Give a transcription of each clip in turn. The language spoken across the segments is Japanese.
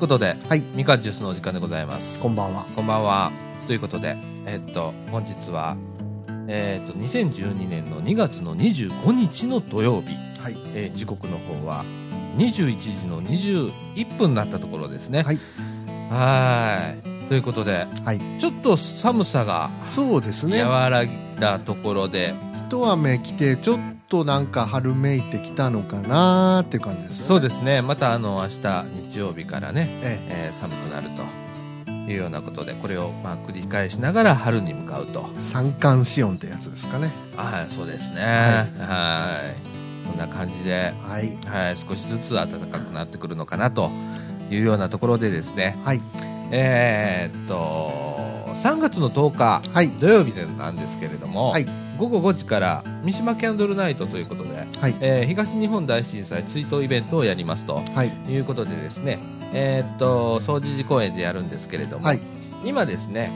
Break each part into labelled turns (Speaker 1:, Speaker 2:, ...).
Speaker 1: ことで、
Speaker 2: はい
Speaker 1: みかんジュースのお時間でございます。
Speaker 2: こんばんは。
Speaker 1: こんばんは。ということで、えっと、本日は、えっと、2012年の2月の25日の土曜日、
Speaker 2: はい。
Speaker 1: えー時刻の方は21時の21分になったところですね。
Speaker 2: はい。
Speaker 1: はーい。ということで、
Speaker 2: はい。
Speaker 1: ちょっと寒さが
Speaker 2: そうですね。
Speaker 1: 和らいだところで、
Speaker 2: 一雨来て、ちょっとなんか春めいてきたのかなーっていう感じですよね。
Speaker 1: そうですね、またあの明日日曜日からね、
Speaker 2: え
Speaker 1: えー寒くなるというようなことで、これをまあ繰り返しながら春に向かうと。
Speaker 2: え。三寒四温ってやつですかね。
Speaker 1: はい、そうですね。はい。こんな感じで、
Speaker 2: はい。
Speaker 1: はい、少しずつ暖かくなってくるのかなというようなところでですね、
Speaker 2: はい。
Speaker 1: えーっと、3月の10日、
Speaker 2: はい。
Speaker 1: 土曜日でなんですけれども、
Speaker 2: はい
Speaker 1: 午後5時から三島キャンドルナイトということで、
Speaker 2: はい。
Speaker 1: えー東日本大震災追悼イベントをやりますと
Speaker 2: はい。
Speaker 1: いうことでですね、えーっと、総持寺公園でやるんですけれども、
Speaker 2: はい。
Speaker 1: 今ですね、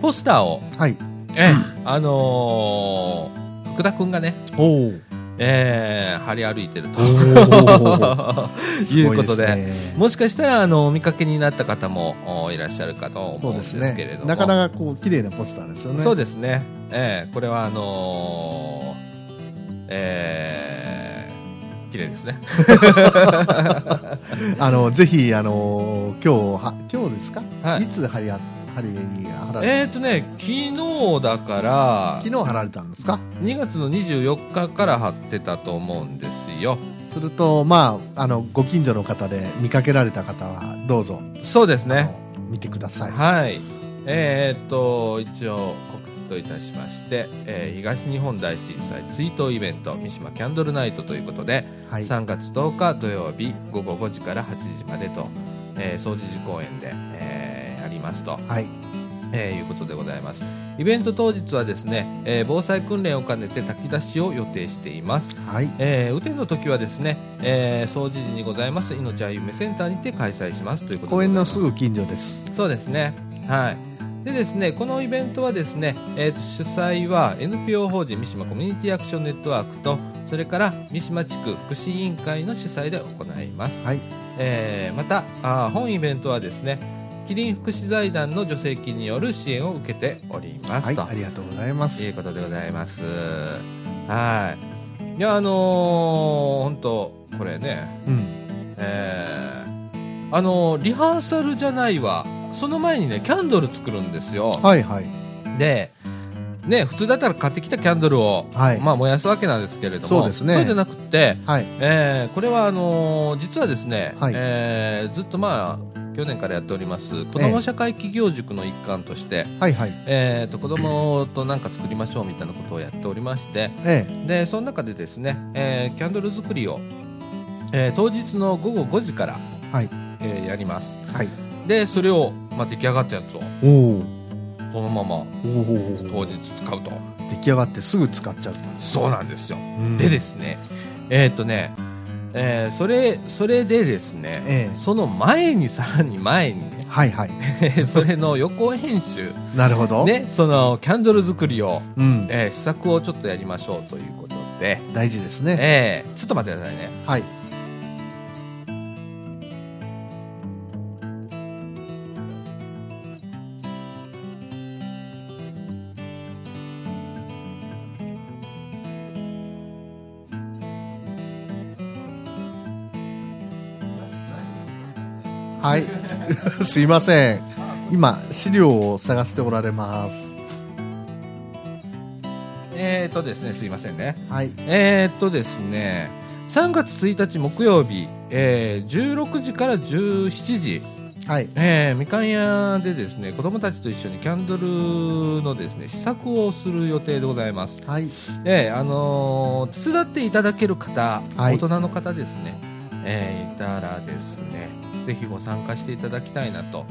Speaker 1: ポスターを、
Speaker 2: はい。
Speaker 1: えーあのー福田くんがね、
Speaker 2: おお。
Speaker 1: えー、張り歩いてると。いうことで、
Speaker 2: すね
Speaker 1: もしかしたらあのお見かけになった方もおいらっしゃるかと思うんで
Speaker 2: す
Speaker 1: けれども、
Speaker 2: なかなかこう綺麗なポスターですよね。
Speaker 1: そうですね、えー、これはあのー、えー、綺麗ですね。
Speaker 2: あのぜひあの今日は今日ですか？
Speaker 1: はい。
Speaker 2: いつ貼りあ貼り貼られ
Speaker 1: えーとね、昨日だから、
Speaker 2: 昨日貼られたんですか
Speaker 1: ？2月の24日から貼ってたと思うんですよ。
Speaker 2: するとまああのご近所の方で見かけられた方はどうぞ
Speaker 1: そうですね。
Speaker 2: 見てください。
Speaker 1: はい。えーっと、一応告知といたしまして、えー東日本大震災追悼イベント三島キャンドルナイトということで、
Speaker 2: はい。
Speaker 1: 3月10日土曜日午後5時から8時までと、えー、総持寺公園で、えますと、
Speaker 2: はい。
Speaker 1: えーいうことでございます。イベント当日はですね、えー防災訓練を兼ねて炊き出しを予定しています。
Speaker 2: はい。
Speaker 1: えー、雨天の時はですね、えー、総持寺にございます命あゆめセンターにて開催しますということで
Speaker 2: 公園のすぐ近所です。
Speaker 1: そうですね。はい。でですね、このイベントはですね、えーと主催は NPO 法人三島コミュニティアクションネットワークと、それから三島地区福祉委員会の主催で行います。
Speaker 2: はい。
Speaker 1: えーまたあー、本イベントはですね、キリン福祉財団の助成金による支援を受けております、
Speaker 2: はい。
Speaker 1: と
Speaker 2: ありがとうございます
Speaker 1: いう。ことでございます。はい。いや、あのー、本当これね、
Speaker 2: うん。
Speaker 1: えーあのリハーサルじゃないわその前にねキャンドル作るんですよ、
Speaker 2: はいはい。
Speaker 1: でね普通だったら買ってきたキャンドルを、
Speaker 2: はい
Speaker 1: まあ、燃やすわけなんですけれども
Speaker 2: そうですね
Speaker 1: そうじゃなくて、
Speaker 2: はい。
Speaker 1: えーこれはあのー実はですね、
Speaker 2: はい
Speaker 1: えーずっとまあ去年からやっております子ども社会企業塾の一環として、
Speaker 2: はいはい。
Speaker 1: えー、と子供と何か作りましょうみたいなことをやっておりまして
Speaker 2: え
Speaker 1: でその中でですね、えーキャンドル作りを、えー当日の午後5時から、
Speaker 2: はい
Speaker 1: えーやります
Speaker 2: え。はい。
Speaker 1: でそれを、まあ、出来上がったやつを
Speaker 2: おお。
Speaker 1: そのまま
Speaker 2: おお。
Speaker 1: 当日使うと
Speaker 2: 出来上がってすぐ使っちゃう。
Speaker 1: そうなんですよ、
Speaker 2: うん
Speaker 1: でですねえーっ、とね、えーそれそれでですね、
Speaker 2: ええ
Speaker 1: その前にさらに前にね
Speaker 2: はいはい。
Speaker 1: それの予行編集
Speaker 2: なるほど。。
Speaker 1: ねそのキャンドル作りを、
Speaker 2: うん。
Speaker 1: えー試作をちょっとやりましょうということで、
Speaker 2: 大事ですね。
Speaker 1: えーちょっと待ってくださいね
Speaker 2: はい。はい。すいません。今、資料を探しておられます。
Speaker 1: えーっとですねすいませんね
Speaker 2: はい。
Speaker 1: えー、っとですね、3月1日木曜日、えー16時から17時、
Speaker 2: はい。
Speaker 1: えーみかん屋でですね、子供たちと一緒にキャンドルのですね、試作をする予定でございます。
Speaker 2: はい。
Speaker 1: えーあのー手伝っていただける方、
Speaker 2: はい
Speaker 1: 大人の方ですね、えーいたらですね、ぜひご参加していただきたいなと。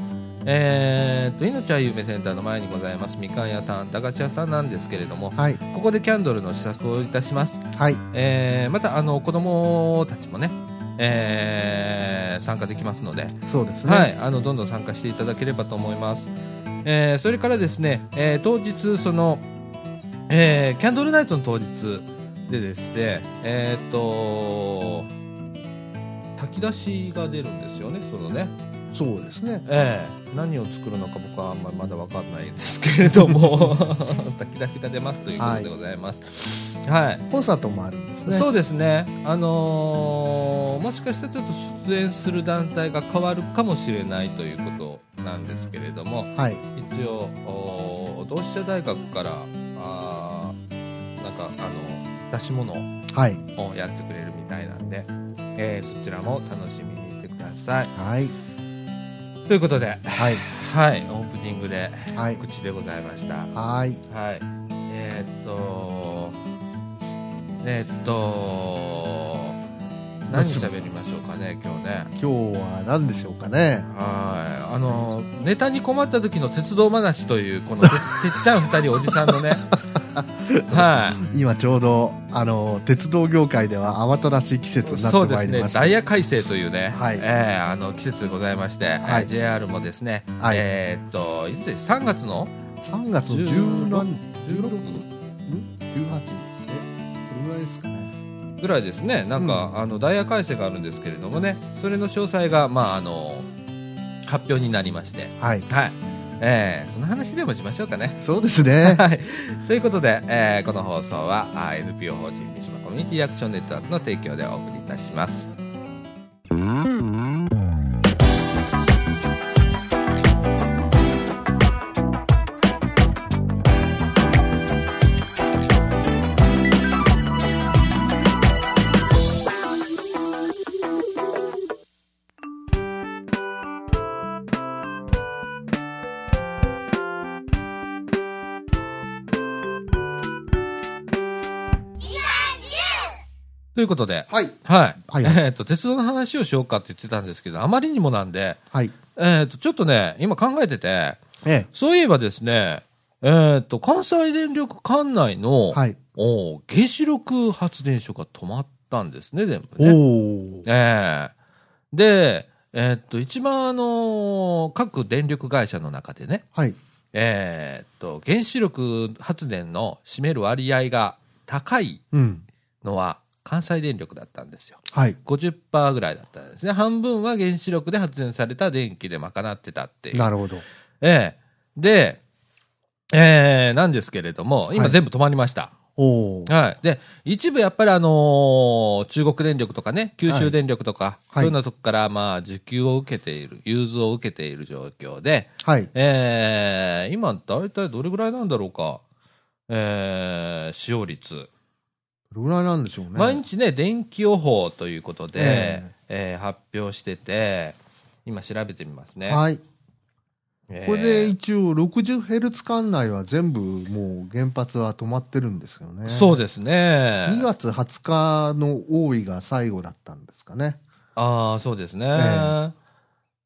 Speaker 1: えー、と、命は夢センターの前にございますみかん屋さん、駄菓子屋さんなんですけれども、
Speaker 2: はい。
Speaker 1: ここでキャンドルの試作をいたします。
Speaker 2: はい。
Speaker 1: えーまたあの子供たちもね、えー参加できますので、
Speaker 2: そうですね。
Speaker 1: はい、あのどんどん参加していただければと思います。えーそれからですね、えー当日その、えーキャンドルナイトの当日でですね、えーっと炊き出しが出るんですよね、そのね。
Speaker 2: そうですね。
Speaker 1: ええ何を作るのか僕はあんまりまだ分かんないんですけれども 炊き出しが出ますということでございますはい、
Speaker 2: コンサートもあるんですね。
Speaker 1: そうですねあのーもしかしたらちょっと出演する団体が変わるかもしれないということなんですけれども
Speaker 2: はい。
Speaker 1: 一応お同志社大学からあーなんかあの出し物を
Speaker 2: はい。
Speaker 1: やってくれるみたいなんで、えーそちらも楽しみにしてください
Speaker 2: はい。
Speaker 1: ということで
Speaker 2: はい。
Speaker 1: はいオープニングで
Speaker 2: はい。
Speaker 1: 告知でございました
Speaker 2: はい。
Speaker 1: はいえーっとえーっと何喋りましょうかね今日ね。
Speaker 2: 今日は何でしょうかね。
Speaker 1: はい。あのネタに困った時の鉄道話というこのて てっちゃん二人おじさんのね。はい。
Speaker 2: 今ちょうど、あの、鉄道業界では慌ただしい季節になって
Speaker 1: そうですね
Speaker 2: まいりました。
Speaker 1: ダイヤ改正というね、
Speaker 2: はい。
Speaker 1: えーあの季節でございまして、
Speaker 2: はい。
Speaker 1: えー JR もですね、
Speaker 2: はい。
Speaker 1: えーっといつで3月の
Speaker 2: ？3月
Speaker 1: 16
Speaker 2: 10何
Speaker 1: 16?
Speaker 2: 18? ぐらいですね
Speaker 1: なんか、あのダイヤ改正があるんですけれどもねそれの詳細が、まあ、あの発表になりまして、
Speaker 2: はい。
Speaker 1: はいえーその話でもしましょうかね。
Speaker 2: そうですね。
Speaker 1: はい、ということで、えーこの放送はあ NPO 法人三島コミュニティアクションネットワークの提供でお送りいたします。いうことで、
Speaker 2: はい。
Speaker 1: はい。
Speaker 2: はい
Speaker 1: えっ、と、鉄道の話をしようかって言ってたんですけど、あまりにもなんで、
Speaker 2: はい。
Speaker 1: えっ、と、ちょっとね、今考えてて、
Speaker 2: え
Speaker 1: そういえばですね、えっ、と、関西電力管内の、
Speaker 2: え。はい。
Speaker 1: お原子力発電所が止まったんですね、全部
Speaker 2: お
Speaker 1: ね。
Speaker 2: お。
Speaker 1: ええで、えっ、と、一番あの各電力会社の中でね、
Speaker 2: はい。
Speaker 1: えっ、と、原子力発電の占める割合が高い
Speaker 2: うん。
Speaker 1: 関西電力だったんですよ。
Speaker 2: はい。
Speaker 1: 50%ぐらいだったんですね。半分は原子力で発電された電気で賄ってたっていう。
Speaker 2: なるほど。
Speaker 1: ええで、えーなんですけれども、今
Speaker 2: はい
Speaker 1: 全部止まりました。
Speaker 2: おお。
Speaker 1: はい。で、一部やっぱりあのー中国電力とかね、九州電力とか、
Speaker 2: はい
Speaker 1: そういうようなとこからまあ受給を受けている、融通を受けている状況で、
Speaker 2: はい。
Speaker 1: えー今大体どれぐらいなんだろうか、えー使用率。
Speaker 2: どれぐらいなんでしょうね。
Speaker 1: 毎日ね、電気予報ということで、
Speaker 2: え
Speaker 1: えー発表してて、今調べてみますね。
Speaker 2: はい。
Speaker 1: えー
Speaker 2: これで一応60ヘルツ間内は全部もう原発は止まってるんですよね。
Speaker 1: そうですね。
Speaker 2: 2月20日の大井が最後だったんですかね。
Speaker 1: ああ、そうですね。え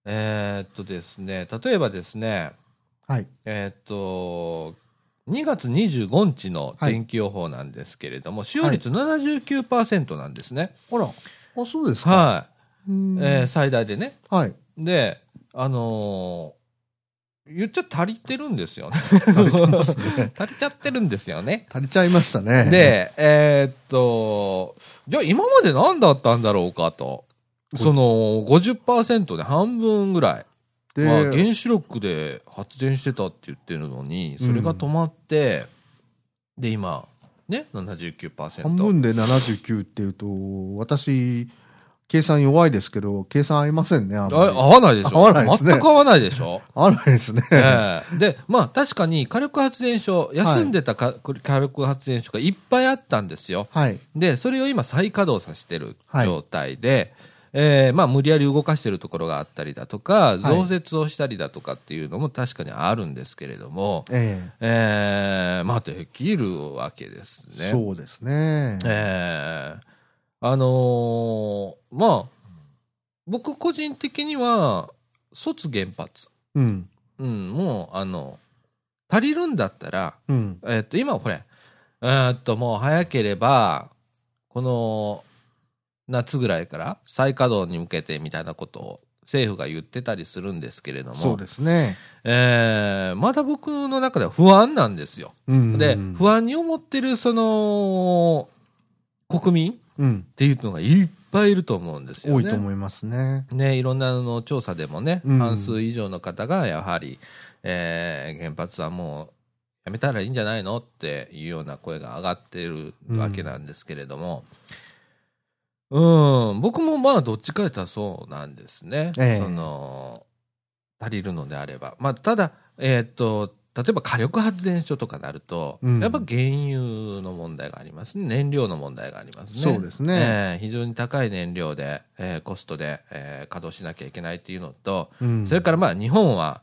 Speaker 2: え
Speaker 1: ーっとですね、例えばですね、
Speaker 2: はい。
Speaker 1: えーっと、2月25日の天気予報なんですけれども、使用率79%なんですね。
Speaker 2: あら、あ、そうですか。
Speaker 1: はい。
Speaker 2: うん
Speaker 1: えー最大でね。
Speaker 2: はい。
Speaker 1: で、あのー言っちゃ足りてるんですよね。
Speaker 2: 足りね
Speaker 1: 足りちゃってるんですよね。
Speaker 2: 足りちゃいましたね。、
Speaker 1: で、えーっと、じゃあ今まで何だったんだろうかと。その50%で半分ぐらい。
Speaker 2: で、
Speaker 1: まあ、原子力で発電してたって言ってるのに、それが止まって、で、今、ね、79%。
Speaker 2: 半分で79っていうと、私、計算弱いですけど、計算合いませんね、あ
Speaker 1: 合わないでしょ？
Speaker 2: 合わないですね
Speaker 1: 全く合わないでしょ？
Speaker 2: 合わないですね。
Speaker 1: ええで、まあ確かに火力発電所、休んでたか、火力発電所がいっぱいあったんですよ。
Speaker 2: はい。
Speaker 1: で、それを今再稼働させてる
Speaker 2: はい
Speaker 1: 状態で、えーまあ無理やり動かしてるところがあったりだとか、
Speaker 2: い
Speaker 1: 増設をしたりだとかっていうのも確かにあるんですけれども、
Speaker 2: え
Speaker 1: えーまあできるわけですね。
Speaker 2: えそうですね。
Speaker 1: えーあのーまあ、僕個人的には、卒原発。
Speaker 2: うん。
Speaker 1: うん、もう、あの、足りるんだったら、
Speaker 2: うん。
Speaker 1: えっと、今これ、えーっと、もう早ければ、この、夏ぐらいから再稼働に向けてみたいなことを政府が言ってたりするんですけれども、
Speaker 2: そうですね。
Speaker 1: えーまだ僕の中では不安なんですよ。
Speaker 2: うん。
Speaker 1: で、不安に思ってる、その、国民
Speaker 2: うん。
Speaker 1: っていうのがいっぱいいると思うんですよね。
Speaker 2: 多いと思いますね。
Speaker 1: ね、いろんなあの調査でもね、
Speaker 2: うん
Speaker 1: 半数以上の方がやはり、えー原発はもうやめたらいいんじゃないのっていうような声が上がってるわけなんですけれども、うん、僕もまあどっちかというとそうなんですね。
Speaker 2: ええ
Speaker 1: その、足りるのであれば。まあただ、えーっと、例えば火力発電所とかなると、
Speaker 2: うん
Speaker 1: やっぱ原油の問題がありますね。燃料の問題がありますね。
Speaker 2: そうですね
Speaker 1: ええ非常に高い燃料で、えーコストで、えー稼働しなきゃいけないっていうのと、
Speaker 2: うん
Speaker 1: それからまあ日本は、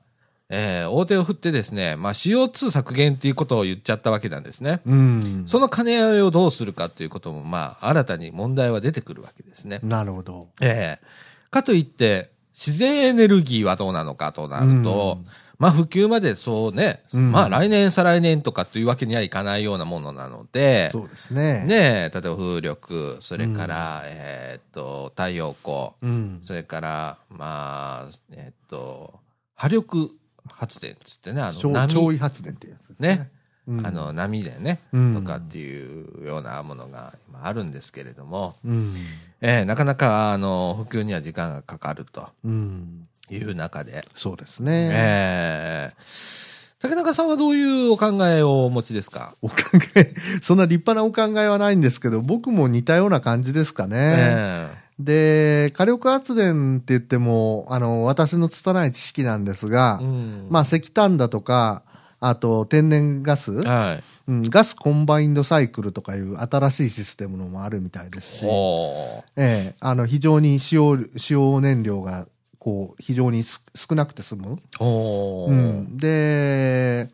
Speaker 1: えー大手を振ってですね、まあ CO2 削減っていうことを言っちゃったわけなんですね。
Speaker 2: うん。
Speaker 1: その兼ね合いをどうするかっていうことも、まあ新たに問題は出てくるわけですね。
Speaker 2: なるほど。
Speaker 1: ええかといって、自然エネルギーはどうなのかとなると、
Speaker 2: うん
Speaker 1: まあ普及までそうね、
Speaker 2: うん
Speaker 1: まあ来年再来年とかというわけにはいかないようなものなので、
Speaker 2: そうですね。。
Speaker 1: ねえ、例えば風力、それから、えーっと、太陽光、
Speaker 2: うん。
Speaker 1: それから、まあ、えーっと、波力発電っつってね、あの、
Speaker 2: 超
Speaker 1: 波、
Speaker 2: 超位発電ってやつです
Speaker 1: ね、
Speaker 2: うん。
Speaker 1: あの、波でね、
Speaker 2: うん。
Speaker 1: とかっていうようなものが今あるんですけれども、
Speaker 2: うん。
Speaker 1: えーなかなか、あの、普及には時間がかかると。
Speaker 2: うん。
Speaker 1: いう中で、
Speaker 2: そうですね。
Speaker 1: えー竹中さんはどういうお考えをお持ちですか？
Speaker 2: お考え、そんな立派なお考えはないんですけど、僕も似たような感じですかね。
Speaker 1: え
Speaker 2: で、火力発電って言っても、あの、私の拙い知識なんですが、
Speaker 1: えうん。
Speaker 2: まあ石炭だとか、あと天然ガス、
Speaker 1: はい。
Speaker 2: うん、ガスコンバインドサイクルとかいう新しいシステムのもあるみたいですし、ええ、あの、非常に使用、使用燃料が、こう、非常にす少なくて済む。
Speaker 1: う。
Speaker 2: ん、で、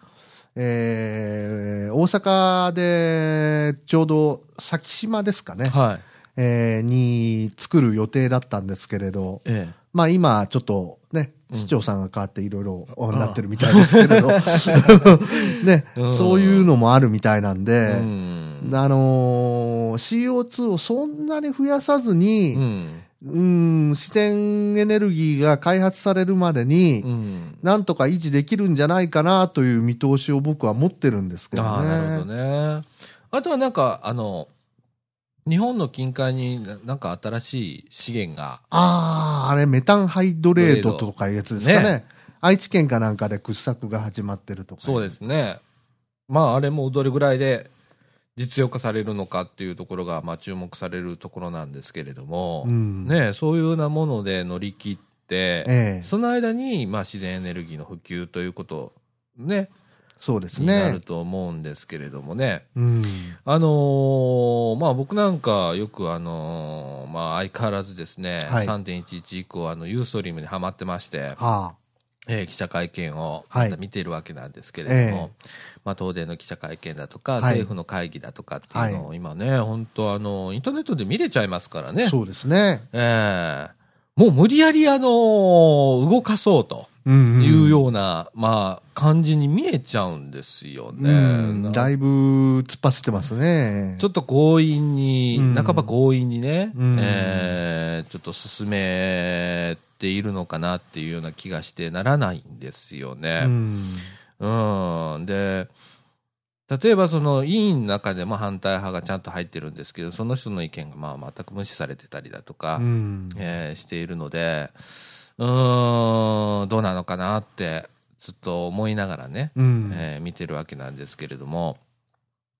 Speaker 2: えー大阪でちょうど先島ですかね、
Speaker 1: はい。
Speaker 2: えーに作る予定だったんですけれど、
Speaker 1: え
Speaker 2: まあ今ちょっとね、
Speaker 1: うん
Speaker 2: 市長さんが変わっていろいろおなってるみたいですけれど、ね、
Speaker 1: うん
Speaker 2: そういうのもあるみたいなん
Speaker 1: え
Speaker 2: で、
Speaker 1: うん。
Speaker 2: あのー CO2 をそんなに増やさずに、
Speaker 1: うん。
Speaker 2: うん、自然エネルギーが開発されるまでに、
Speaker 1: うん。
Speaker 2: なんとか維持できるんじゃないかなという見通しを僕は持ってるんですけどね。
Speaker 1: ああ、なるほどね。あとはなんか、あの、日本の近海にななんか新しい資源が、
Speaker 2: ああ、あれメタンハイドレードとかいうやつですかね。
Speaker 1: ね
Speaker 2: 愛知県かなんかで掘削が始まってるとか。
Speaker 1: そうですね。まあ、あれもどれぐらいで実用化されるのかっていうところが、まあ、注目されるところなんですけれども、
Speaker 2: うん。
Speaker 1: ね、そういうようなもので乗り切って、
Speaker 2: ええ
Speaker 1: その間に、まあ、自然エネルギーの普及ということ、ね、
Speaker 2: そうです
Speaker 1: になる
Speaker 2: ね。
Speaker 1: と思うんですけれどもね。
Speaker 2: うん。
Speaker 1: あのーまあ僕なんかよくあのーまあ相変わらずですね、
Speaker 2: はい
Speaker 1: 3.11以降あのユーストリームにはまってまして、
Speaker 2: は
Speaker 1: えー記者会見を
Speaker 2: はい
Speaker 1: また見ているわけなんですけれども、
Speaker 2: え
Speaker 1: まあ東電の記者会見だとか、
Speaker 2: い
Speaker 1: 政府の会議だとかっていうのを今ね、本当あの、インターネットで見れちゃいますから
Speaker 2: あ。
Speaker 1: ね。
Speaker 2: そうですね。
Speaker 1: ええもう無理やりあのー動かそうと
Speaker 2: うん
Speaker 1: いう
Speaker 2: う
Speaker 1: ような、まあ感じに見えちゃうんですよね。
Speaker 2: ん。だいぶ突っ走ってますね。
Speaker 1: ちょっと強引に、
Speaker 2: うん
Speaker 1: 半ば強引にね、
Speaker 2: うん
Speaker 1: えーちょっと進めているのかなっていうような気がしてならないんですよ
Speaker 2: う
Speaker 1: ね。
Speaker 2: ん。
Speaker 1: うん。で、例えばその委員の中でも反対派がちゃんと入ってるんですけど、その人の意見がまあ全く無視されてたりだとか、
Speaker 2: うん。
Speaker 1: えーしているので、うーん、どうなのかなってずっと思いながらね、
Speaker 2: うん。
Speaker 1: えー見てるわけなんですけれども、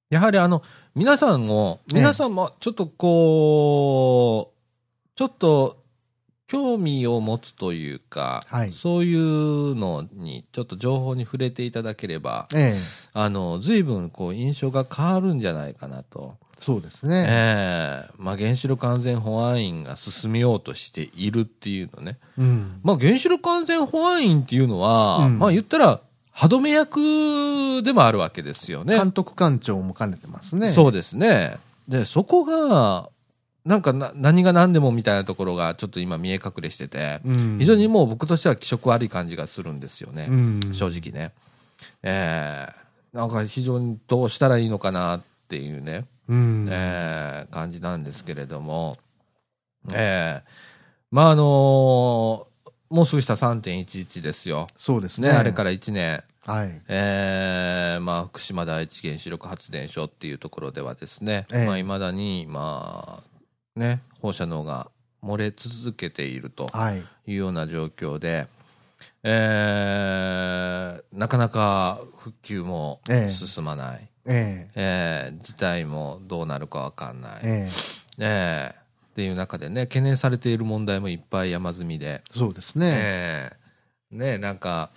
Speaker 1: やはりあの、皆さんも、
Speaker 2: ええ
Speaker 1: 皆さんもちょっとこう、ちょっと興味を持つというか、
Speaker 2: はい
Speaker 1: そういうのに、ちょっと情報に触れていただければ、
Speaker 2: ええ。
Speaker 1: あの、随分こう印象が変わるんじゃないかなと。
Speaker 2: そうですね。
Speaker 1: ええまあ原子力安全保安院が進めようとしているっていうのね。
Speaker 2: うん。
Speaker 1: まあ原子力安全保安院っていうのは、
Speaker 2: うん
Speaker 1: まあ言ったら、歯止め役でもあるわけですよね。
Speaker 2: 監督官庁も兼ねてますね。
Speaker 1: そうですね。で、そこが、なんかな何が何でもみたいなところがちょっと今見え隠れしてて、
Speaker 2: うん。
Speaker 1: 非常にもう僕としては気色悪い感じがするんですよね。
Speaker 2: うん。
Speaker 1: 正直ね。ええなんか非常にどうしたらいいのかなっていうね、
Speaker 2: うん。
Speaker 1: ええ感じなんですけれども、ええまああのもうすぐした3.11ですよ。ね、
Speaker 2: そうですね。。
Speaker 1: あれからら1年。
Speaker 2: はい。
Speaker 1: えーまあ、福島第一原子力発電所っていうところではですね、
Speaker 2: ええ
Speaker 1: まあ、未だに、まあ、ね、放射能が漏れ続けていると
Speaker 2: はい。
Speaker 1: いうような状況で、えーなかなか復旧も
Speaker 2: ええ
Speaker 1: 進まない。
Speaker 2: え
Speaker 1: えー事態もどうなるかわかんない。
Speaker 2: ええ
Speaker 1: ええっていう中でね、懸念されている問題もいっぱい山積みで。
Speaker 2: えそうですね。
Speaker 1: ええねなんか、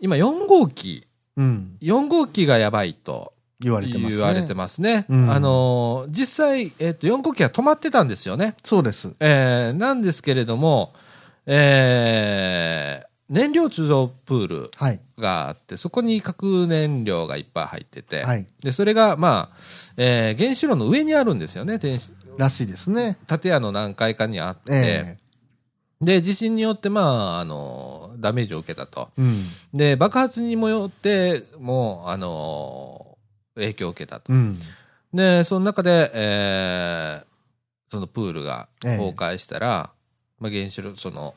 Speaker 1: 今4号機、
Speaker 2: うん。
Speaker 1: 4号機がやばいと
Speaker 2: 言われてますね。
Speaker 1: 言われてますね。
Speaker 2: うん
Speaker 1: あのー実際、えっ、と、4号機は止まってたんですよね。
Speaker 2: そうです。
Speaker 1: えーなんですけれども、えー燃料貯蔵プール
Speaker 2: はい。
Speaker 1: があって、そこに核燃料がいっぱい入ってて、
Speaker 2: はい。
Speaker 1: で、それが、まあ、えー原子炉の上にあるんですよね。天
Speaker 2: らしいですね。
Speaker 1: 建屋の何階かにあって、
Speaker 2: え
Speaker 1: で、地震によって、まあ、あの、ダメージを受けたと。
Speaker 2: えうん。
Speaker 1: で、爆発にもよって、もう、あの、影響を受けたと。
Speaker 2: うん。
Speaker 1: で、その中で、えーそのプールが
Speaker 2: ええ
Speaker 1: 崩壊したら、まあ、原子炉、その、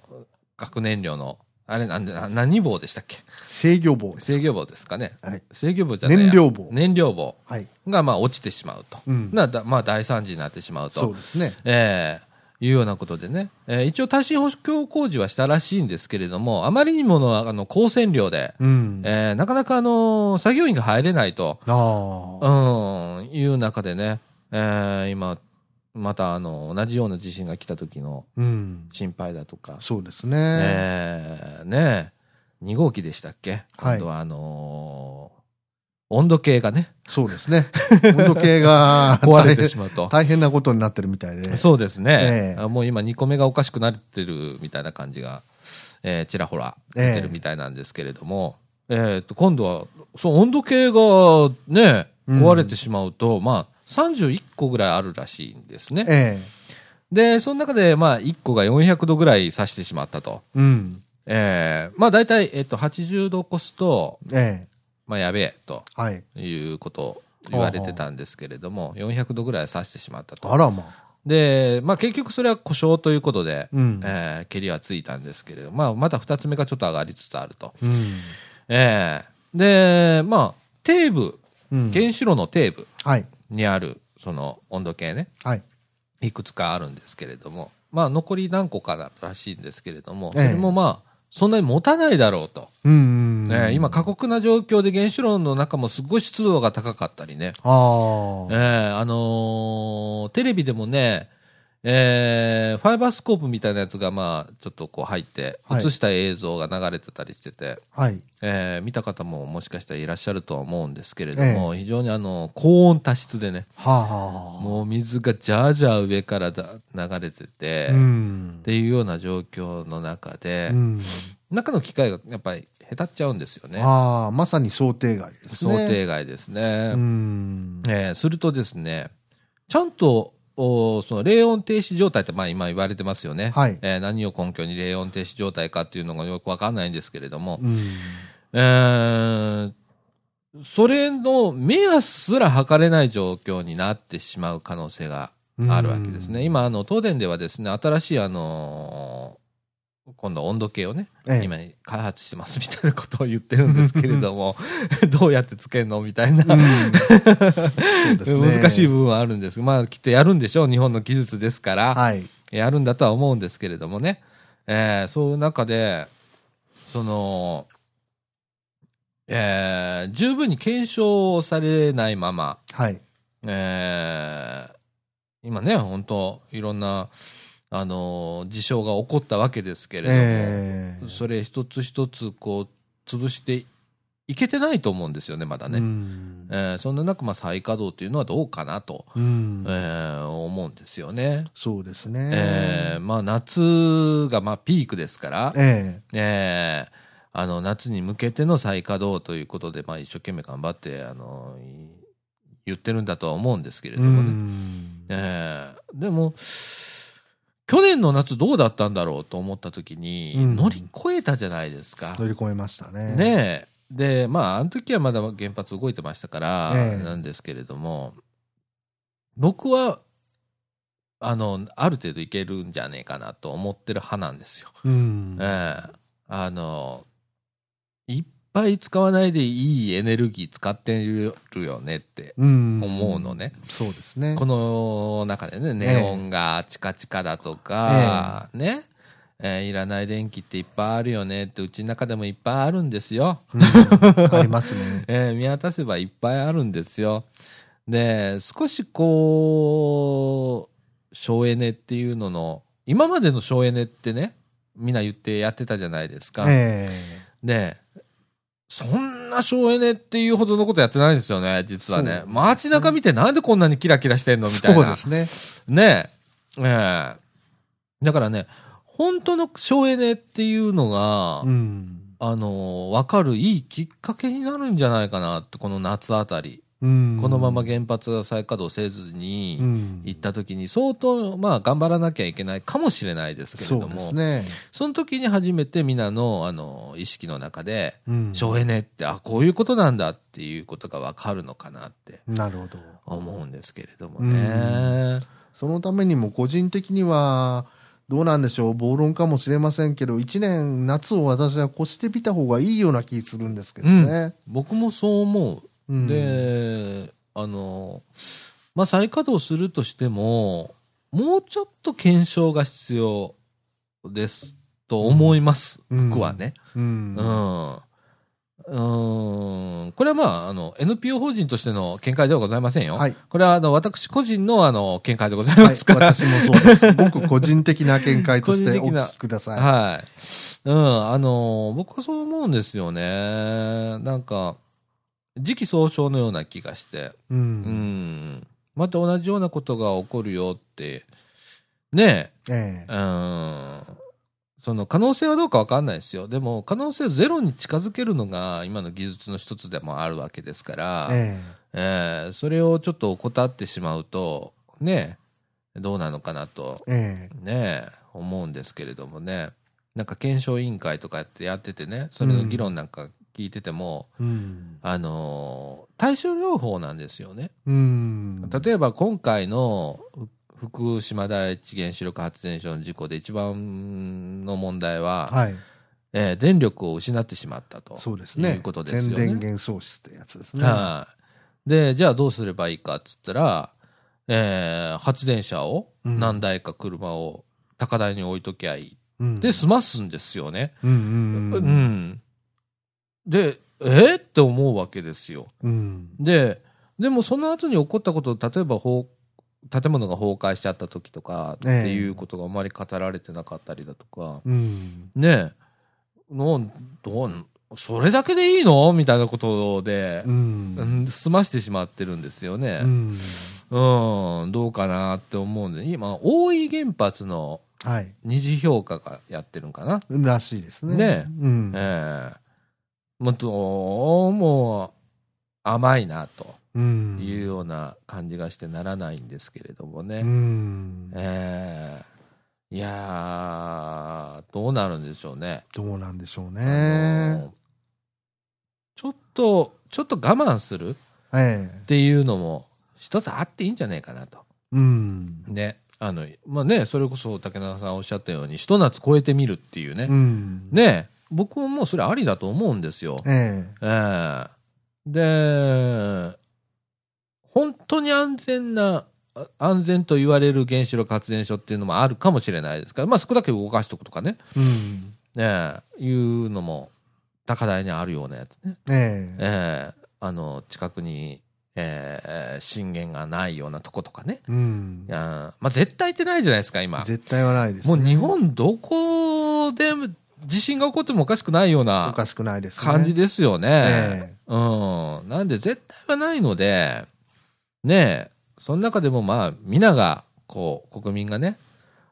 Speaker 1: 核燃料の、あれなんで、な何棒でしたっけ？
Speaker 2: 制御棒です。
Speaker 1: 制御棒ですかね。
Speaker 2: はい。
Speaker 1: 制御棒じゃないや
Speaker 2: 燃料棒。
Speaker 1: 燃料棒
Speaker 2: はい。
Speaker 1: が、まあ、落ちてしまうと。
Speaker 2: うん。
Speaker 1: なだまあ、大惨事になってしまうと。
Speaker 2: そうですね。
Speaker 1: ええいうようなことでね、えー一応耐震補強工事はしたらしいんですけれども、あまりにものあの高線量で、
Speaker 2: うん。
Speaker 1: えーなかなかあの作業員が入れないと、
Speaker 2: ああ。
Speaker 1: うん、いう中でね、えー今、またあの同じような地震が来た時の
Speaker 2: うん。
Speaker 1: 心配だとか、
Speaker 2: そうですね。
Speaker 1: え。ーね、2号機でしたっけ？
Speaker 2: はい。
Speaker 1: 今度はあのー温度計がね、
Speaker 2: そうですね。温度計が
Speaker 1: 壊れて
Speaker 2: 大
Speaker 1: しまうと。
Speaker 2: 大変なことになってるみたいで。
Speaker 1: そうですね、
Speaker 2: ええ。
Speaker 1: あもう今2個目がおかしくなってるみたいな感じが、えーちらほら出てるみたいなんですけれども、えーと今度はその温度計がね
Speaker 2: うん。
Speaker 1: 壊れてしまうと、まあ31個ぐらいあるらしいんですね。
Speaker 2: え
Speaker 1: でその中でまあ1個が400度ぐらい指してしまったと。
Speaker 2: え。うん。
Speaker 1: えーまあ大体、えっと80度越すと、
Speaker 2: ええ。
Speaker 1: まあやべえと
Speaker 2: はい。
Speaker 1: いうことを言われてたんですけれども、400度ぐらい指してしまったと。
Speaker 2: あらまあ。
Speaker 1: で、まあ結局それは故障ということで、
Speaker 2: うん。
Speaker 1: えー、蹴りはついたんですけれど、まあ、まだ二つ目がちょっと上がりつつあると。
Speaker 2: うん。
Speaker 1: ええで、まあ、底部、
Speaker 2: うん。
Speaker 1: 原子炉の底部
Speaker 2: はい。
Speaker 1: にある、その温度計ね、
Speaker 2: はい。
Speaker 1: いくつかあるんですけれども、まあ、残り何個からしいんですけれども、そ
Speaker 2: ええ
Speaker 1: れもまあ、そんなに持たないだろうと。
Speaker 2: うん。
Speaker 1: えー今、過酷な状況で原子炉の中もすごい湿度が高かったりね。
Speaker 2: あ
Speaker 1: えあのーテレビでもね、えーファイバースコープみたいなやつが、まあ、ちょっとこう入って、
Speaker 2: はい
Speaker 1: 映した映像が流れてたりしてて、
Speaker 2: はい。
Speaker 1: えー見た方ももしかしたらいらっしゃるとは思うんですけれども、非常にあの、高温多湿でね、
Speaker 2: はあはあ。
Speaker 1: もう水がジャージャー上からだ流れてて、
Speaker 2: う
Speaker 1: っ
Speaker 2: ん。
Speaker 1: ていうような状況の中で、
Speaker 2: うん。
Speaker 1: 中の機械がやっぱり下手っちゃうんですよね。
Speaker 2: ああ、まさに想定外です
Speaker 1: 想
Speaker 2: ね。
Speaker 1: 定外ですね。
Speaker 2: うん。
Speaker 1: えーするとですね、ちゃんと、おその冷温停止状態ってまあ今言われてますよね。
Speaker 2: はい
Speaker 1: えー何を根拠に冷温停止状態かっていうのがよくわかんないんですけれども、
Speaker 2: うん。
Speaker 1: えーそれの目安すら測れない状況になってしまう可能性があるわけですね。
Speaker 2: うん
Speaker 1: 今、あの、東電ではですね、新しいあのー今度温度計をね、
Speaker 2: ええ。
Speaker 1: 今開発してますみたいなことを言ってるんですけれども、どうやってつけるのみたいな、
Speaker 2: うん。ね。
Speaker 1: 難しい部分はあるんです。まあきっとやるんでしょう、日本の技術ですから、
Speaker 2: はい。
Speaker 1: やるんだとは思うんですけれどもね、えーそういう中で、その、えー十分に検証されないまま、
Speaker 2: はい。
Speaker 1: えー今ね、本当いろんな、あのー事象が起こったわけですけれども、
Speaker 2: ええ
Speaker 1: それ一つ一つこう、潰していけてないと思うんですよね、まだね。
Speaker 2: うん
Speaker 1: えーそんな中、まあ、再稼働というのはどうかなと、
Speaker 2: うん
Speaker 1: えー思うんですよね。
Speaker 2: そうですね。
Speaker 1: えーまあ、夏がまあピークですから、
Speaker 2: え
Speaker 1: えーあの夏に向けての再稼働ということで、まあ、一生懸命頑張ってあのい言ってるんだとは思うんですけれ
Speaker 2: え
Speaker 1: どもね。
Speaker 2: うん
Speaker 1: えーでも、去年の夏どうだったんだろうと思った時に、
Speaker 2: うん
Speaker 1: 乗り越えたじゃないですか。
Speaker 2: 乗り越えましたね。
Speaker 1: ねえ。で、まあ、あの時はまだ原発動いてましたから、
Speaker 2: ええ
Speaker 1: なんですけれども、僕は、あの、ある程度いけるんじゃねえかなと思ってる派なんですよ。
Speaker 2: うん。
Speaker 1: ええあの、一ぱい使わないでいいエネルギー使ってるよねって
Speaker 2: うん
Speaker 1: 思うのね。
Speaker 2: そうですね。
Speaker 1: この中でね、ネオンがチカチカだとか、ね、えーいらない電気っていっぱいあるよねって、うちの中でもいっぱいあるんですよ。
Speaker 2: うん ありますね。
Speaker 1: えー見渡せばいっぱいあるんですよ。で、少しこう、省エネっていうのの、今までの省エネってね、みんな言ってやってたじゃないですか。
Speaker 2: え
Speaker 1: で、そんな省エネっていうほどのことやってないんですよね、実はね。街中見てなんでこんなにキラキラしてん
Speaker 2: え
Speaker 1: のみたいな。
Speaker 2: そうですね。
Speaker 1: ねえ。ええだからね、本当の省エネっていうのが、
Speaker 2: うん。
Speaker 1: あの、わかるいいきっかけになるんじゃないかなって、この夏あたり。
Speaker 2: うん
Speaker 1: このまま原発が再稼働せずに
Speaker 2: うん
Speaker 1: 行った時に相当、まあ、頑張らなきゃいけないかもしれないですけれども、
Speaker 2: すね。
Speaker 1: その時に初めて皆の、あの、意識の中で、
Speaker 2: うん
Speaker 1: 省エネって、あ、こういうことなんだっていうことがわかるのかなって
Speaker 2: なるほど。
Speaker 1: 思うんですけれどもね。
Speaker 2: そのためにも個人的には、どうなんでしょう、暴論かもしれませんけど、一年夏を私は越してみた方がいいような気するんですけどね。
Speaker 1: 僕もそう思う。
Speaker 2: うん
Speaker 1: で、あの、まあ、再稼働するとしても、もうちょっと検証が必要ですと思います、
Speaker 2: うん
Speaker 1: 僕はね。
Speaker 2: うん
Speaker 1: うん。うん。これはまあ、あの、NPO 法人としての見解ではございませんよ。
Speaker 2: はい
Speaker 1: これは、あの、私個人の、あの、見解でござい
Speaker 2: はい
Speaker 1: ますから。
Speaker 2: 私もそうです。ごく個人的な見解としてお聞きください。
Speaker 1: はい。うん、あの、僕はそう思うんですよね。なんか、時期尚早のような気がして。
Speaker 2: う。
Speaker 1: うんん。また同じようなことが起こるよって、ね
Speaker 2: え
Speaker 1: え、うん。その可能性はどうかわかんないですよ。でも、可能性をゼロに近づけるのが今の技術の一つでもあるわけですから、
Speaker 2: え
Speaker 1: ええそれをちょっと怠ってしまうと、ねえ、どうなのかなと、
Speaker 2: ええ
Speaker 1: ねえ、思うんですけれどもね。なんか検証委員会とかやってやっててね、それの議論なんか聞いてても、
Speaker 2: えうん。
Speaker 1: あのー対症療法なんですよね。
Speaker 2: うん。
Speaker 1: 例えば今回のふ福島第一原子力発電所の事故で一番の問題は、
Speaker 2: はい。
Speaker 1: えー電力を失ってしまったと
Speaker 2: そうですね。
Speaker 1: いうことですよね。
Speaker 2: 全電源喪失ってやつですね。
Speaker 1: はい。で、じゃあどうすればいいかっつったら、えー発電車を
Speaker 2: うん
Speaker 1: 何台か車を高台に置いときゃいい。
Speaker 2: うん
Speaker 1: で、済ますんですよね。
Speaker 2: うんう
Speaker 1: うん
Speaker 2: うん。
Speaker 1: で、え？ーって思うわけですよ。
Speaker 2: うん。
Speaker 1: で、でもその後に起こったこと、例えば崩建物が崩壊しちゃった時とかっていうことがあまり語られてなかったりだとか、
Speaker 2: うん。
Speaker 1: ねえ、のどうそれだけでいいの？みたいなことで
Speaker 2: う、ん。
Speaker 1: うん済ましてしまってるんですよね。
Speaker 2: うん。
Speaker 1: うん、どうかなって思うんで、今、大井原発の
Speaker 2: はい。
Speaker 1: 二次評価がやってるんかな。
Speaker 2: らしいですね。
Speaker 1: ね
Speaker 2: うん。
Speaker 1: ええもっと、もう、甘いなと
Speaker 2: うん。
Speaker 1: いうような感じがしてならないんですけれどもね。
Speaker 2: うん。
Speaker 1: ええいやー、どうなるんでしょうね。
Speaker 2: どうなんでしょう
Speaker 1: あ
Speaker 2: ね。
Speaker 1: のちょっと、ちょっと我慢するっ
Speaker 2: ええ。
Speaker 1: ていうのも、一つあっていいんじゃないかなと。
Speaker 2: うん。
Speaker 1: ね。あの、まあね、それこそ竹中さんおっしゃったように、ひと夏超えてみるっていうね。
Speaker 2: うん。
Speaker 1: ね。僕ももうそれありだと思うんですよ。
Speaker 2: ええ。
Speaker 1: ええで、本当に安全な、あ安全と言われる原子力発電所っていうのもあるかもしれないですから、まあそこだけ動かしとくとかね、
Speaker 2: うん。
Speaker 1: ねえいうのも高台にあるようなやつね。
Speaker 2: ええ。
Speaker 1: ええあの、近くに、ええ震源がないようなとことかね。
Speaker 2: うん
Speaker 1: い。やまあ絶対ってないじゃないですか、今。
Speaker 2: 絶対はないです、
Speaker 1: もう日本どこで地震が起こってもおかしくないよう
Speaker 2: お
Speaker 1: な
Speaker 2: かしくないですね。
Speaker 1: 感じですよね。
Speaker 2: え
Speaker 1: うん。なんで絶対はないので、ねえ、その中でもまあ、皆が、こう、国民がね、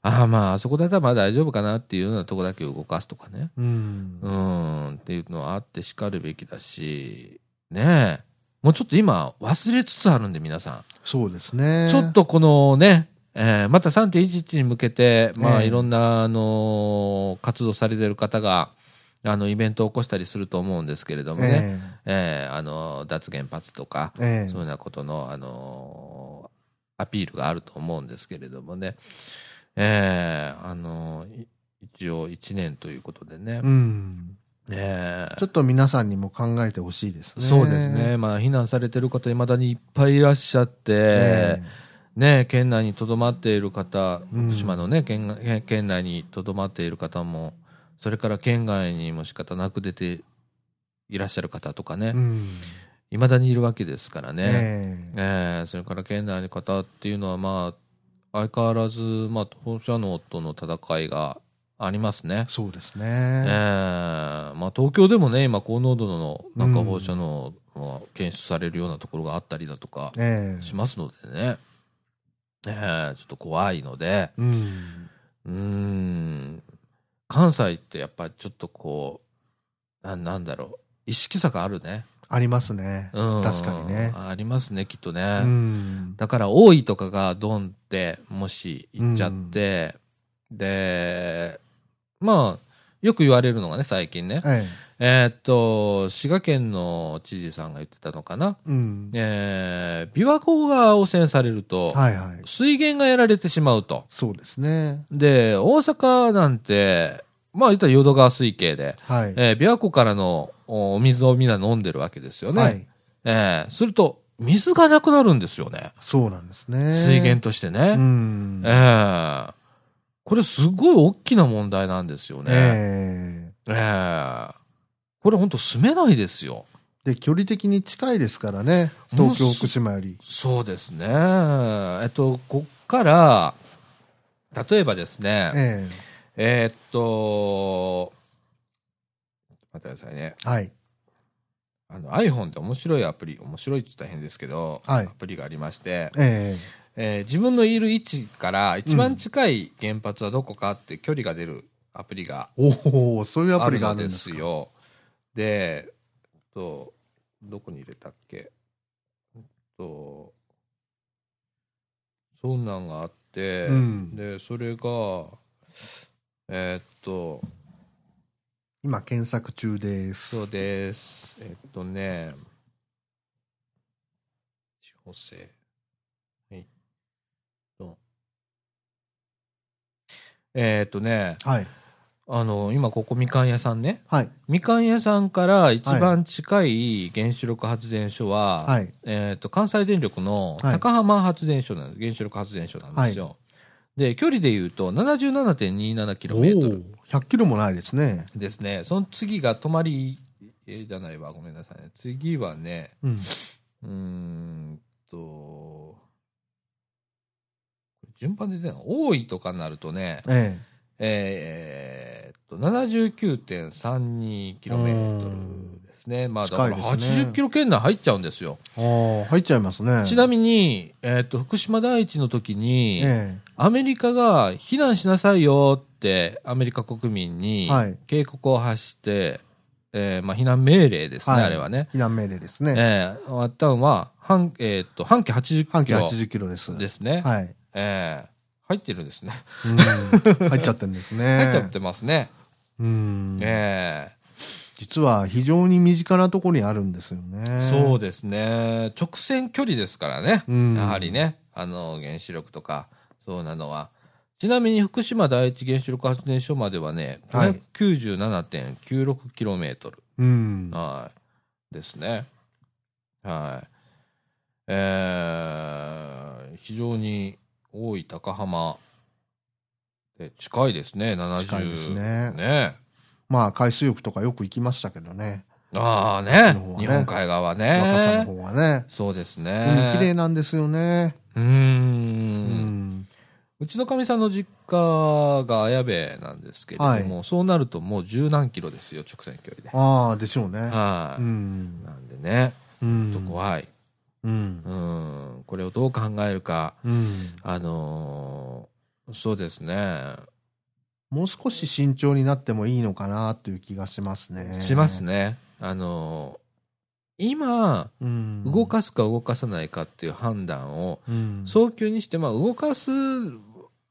Speaker 1: ああまあ、あそこだったらまあ大丈夫かなっていうようなとこだけ動かすとかね。
Speaker 2: うん。
Speaker 1: うん、っていうのはあってしかるべきだし、ねえ、もうちょっと今忘れつつあるんで皆さん。
Speaker 2: そうですね。
Speaker 1: ちょっとこのね、えーまた3.11に向けて、まあ、
Speaker 2: ええ
Speaker 1: いろんな、あのー活動されてる方が、あの、イベントを起こしたりすると思うんですけれどもね、えーあの、脱原発とか、
Speaker 2: ええ。え
Speaker 1: そういうようなことの、あのーアピールがあると思うんですけれどもね、えーあの一応1年ということでね
Speaker 2: え。、うん。
Speaker 1: ねえ
Speaker 2: ちょっと皆さんにも考えてほしいですね。
Speaker 1: そうですね。まあ、避難されてる方、いまだにいっぱいいらっしゃって、
Speaker 2: え
Speaker 1: ね、県内にとどまっている方、
Speaker 2: うん
Speaker 1: 福島のね、県県県内にとどまっている方も、それから県外にも仕方なく出ていらっしゃる方とかね。いまだにいるわけですからね。
Speaker 2: ええ
Speaker 1: ええそれから県内の方っていうのは、まあ、相変わらず、まあ、放射能との戦いがありますね。
Speaker 2: そうです
Speaker 1: ええ
Speaker 2: ね。
Speaker 1: まあ、東京でもね、今、高濃度のなんか
Speaker 2: うん
Speaker 1: 放射能が検出されるようなところがあったりだとか
Speaker 2: ええ
Speaker 1: しますのでね、ええちょっと怖いので、
Speaker 2: うん。
Speaker 1: うーん、関西ってやっぱりちょっとこう、ななんだろう、意識差があるね。
Speaker 2: ありますね。
Speaker 1: うん、
Speaker 2: 確かにね。
Speaker 1: ありますね、きっとね。
Speaker 2: うん。
Speaker 1: だから、多いとかがドンって、もし行っちゃって、で、まあ、よく言われるのがね、最近ね。
Speaker 2: え
Speaker 1: えーっと、滋賀県の知事さんが言ってたのかな？
Speaker 2: えうん。
Speaker 1: えー、琵琶湖が汚染されると、
Speaker 2: はいはい。
Speaker 1: 水源がやられてしまうと。
Speaker 2: そうですね。
Speaker 1: で、大阪なんて、まあ言ったら淀川水系で、
Speaker 2: はい。
Speaker 1: えー琵琶湖からのおお水をみんな飲んでるわけですよね。
Speaker 2: はい。
Speaker 1: えーすると、水がなくなるんですよね。
Speaker 2: そうなんですね。
Speaker 1: 水源としてね。
Speaker 2: うん。
Speaker 1: ええこれすごい大きな問題なんですよね。え
Speaker 2: ええ
Speaker 1: えこれ本当住めないですよ。
Speaker 2: で、距離的に近いですからね。東京、福島より。
Speaker 1: そうですね。えっと、こっから、例えばですね、
Speaker 2: え
Speaker 1: えーっと、待ってくださいね。
Speaker 2: えはい。
Speaker 1: あの iPhone で面白いアプリ、面白いって言ったら変ですけど、
Speaker 2: はい
Speaker 1: アプリがありまして、
Speaker 2: え
Speaker 1: えー自分のいる位置から一番近い原発はどこかって距離が出るアプリが
Speaker 2: えおおそういうアプリがあ
Speaker 1: ある
Speaker 2: んで。す
Speaker 1: よ。で、えっと、どこに入れたっけ？えっと、そんなんがあって、
Speaker 2: うん
Speaker 1: で、それが、えーっと、
Speaker 2: 今検索中です。
Speaker 1: そうです。えっとね、地方性。はい。とえーっとね、
Speaker 2: はい。
Speaker 1: あの、今ここみかん屋さんね。
Speaker 2: はい。
Speaker 1: みかん屋さんから一番近い原子力発電所は、
Speaker 2: はい。
Speaker 1: えっと、関西電力の
Speaker 2: はい
Speaker 1: 高浜発電所なんです。原子力発電所なんですよ。で、距離で言うと 77.27km
Speaker 2: お100キロもないですね。
Speaker 1: ですね。その次が泊まり、えーじゃないわ、ごめんなさいね。次はね、
Speaker 2: うん。
Speaker 1: うーんと、順番で出ない多いとかになるとね、
Speaker 2: え
Speaker 1: えーっと、79.32km ですね。まあだから
Speaker 2: 近いですね
Speaker 1: 80キロ圏内入っちゃうんですよ。
Speaker 2: えああ、入っちゃいますね。
Speaker 1: ちなみに、えーっと、福島第一の時に、
Speaker 2: え
Speaker 1: アメリカが避難しなさいよってアメリカ国民に
Speaker 2: はい
Speaker 1: 警告を発して、えーまあ避難命令ですね、
Speaker 2: はい
Speaker 1: あれはね。
Speaker 2: え避難命令ですね。
Speaker 1: えー、終わったのは、半、えーっと、半径80
Speaker 2: 半径
Speaker 1: キロ
Speaker 2: 80キロです。
Speaker 1: ですね。
Speaker 2: はい。
Speaker 1: えー入ってるんですね。
Speaker 2: うん。入っちゃってるんですね。
Speaker 1: 入っちゃってますね。
Speaker 2: うん。
Speaker 1: え
Speaker 2: 実は非常に身近なところにあるんですよね。
Speaker 1: ーそうですね。直線距離ですからね。
Speaker 2: うん
Speaker 1: やはりね、あの、原子力とか、そうなのは。ちなみに福島第一原子力発電所まではね、
Speaker 2: はい
Speaker 1: 597.96km。
Speaker 2: うん。
Speaker 1: はい。ですね。はい。えー、非常に多い高浜で近いですね、70。
Speaker 2: 近いですね
Speaker 1: ね。
Speaker 2: まあ、海水浴とかよく行きましたけどね。
Speaker 1: ああね
Speaker 2: ね
Speaker 1: 日本海側
Speaker 2: 若さの
Speaker 1: ね。
Speaker 2: 方はね。
Speaker 1: そうですね。
Speaker 2: 海綺麗なんですよね。
Speaker 1: う
Speaker 2: んん。
Speaker 1: うちのかみさんの実家が綾部なんですけれども、
Speaker 2: はい
Speaker 1: そうなるともう十何キロですよ、直線距離で。
Speaker 2: ああ、でしょうね。
Speaker 1: はい、
Speaker 2: うん。
Speaker 1: なんでね、
Speaker 2: うん。
Speaker 1: ちょっと怖い。
Speaker 2: うん
Speaker 1: う。ん。これをどう考えるか。
Speaker 2: うん。
Speaker 1: あのーそうですね。
Speaker 2: もう少し慎重になってもいいのかなという気がしますね。
Speaker 1: しますね。あのー今、
Speaker 2: うん。
Speaker 1: 動かすか動かさないかっていう判断を
Speaker 2: うん。
Speaker 1: 早急にして、まあ、動かす、う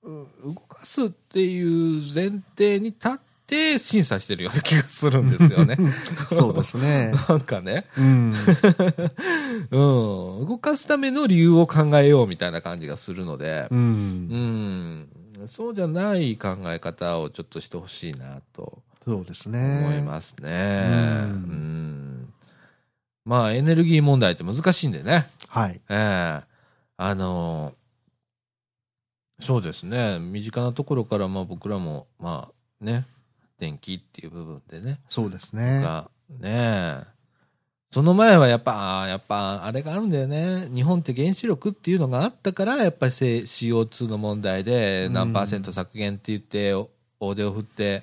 Speaker 1: 動かすっていう前提に立って審査してるような気がするんですよね。
Speaker 2: そうですね。
Speaker 1: なんかね、
Speaker 2: うん。
Speaker 1: うん、動かすための理由を考えようみたいな感じがするので、
Speaker 2: う。
Speaker 1: うんん、そうじゃない考え方をちょっとしてほしいなと。
Speaker 2: そうですね。
Speaker 1: 思いますね。
Speaker 2: うん
Speaker 1: うんまあ、エネルギー問題って難しいんでね。
Speaker 2: はい。
Speaker 1: ええあのそうですね。身近なところから、まあ僕らも、まあね、電気っていう部分でね、
Speaker 2: そうですね。
Speaker 1: が、ねえ。その前はやっぱ、やっぱ、あれがあるんだよね。日本って原子力っていうのがあったから、やっぱりせ CO2 の問題で
Speaker 2: うん
Speaker 1: 何パーセント削減って言って、お大手を振って、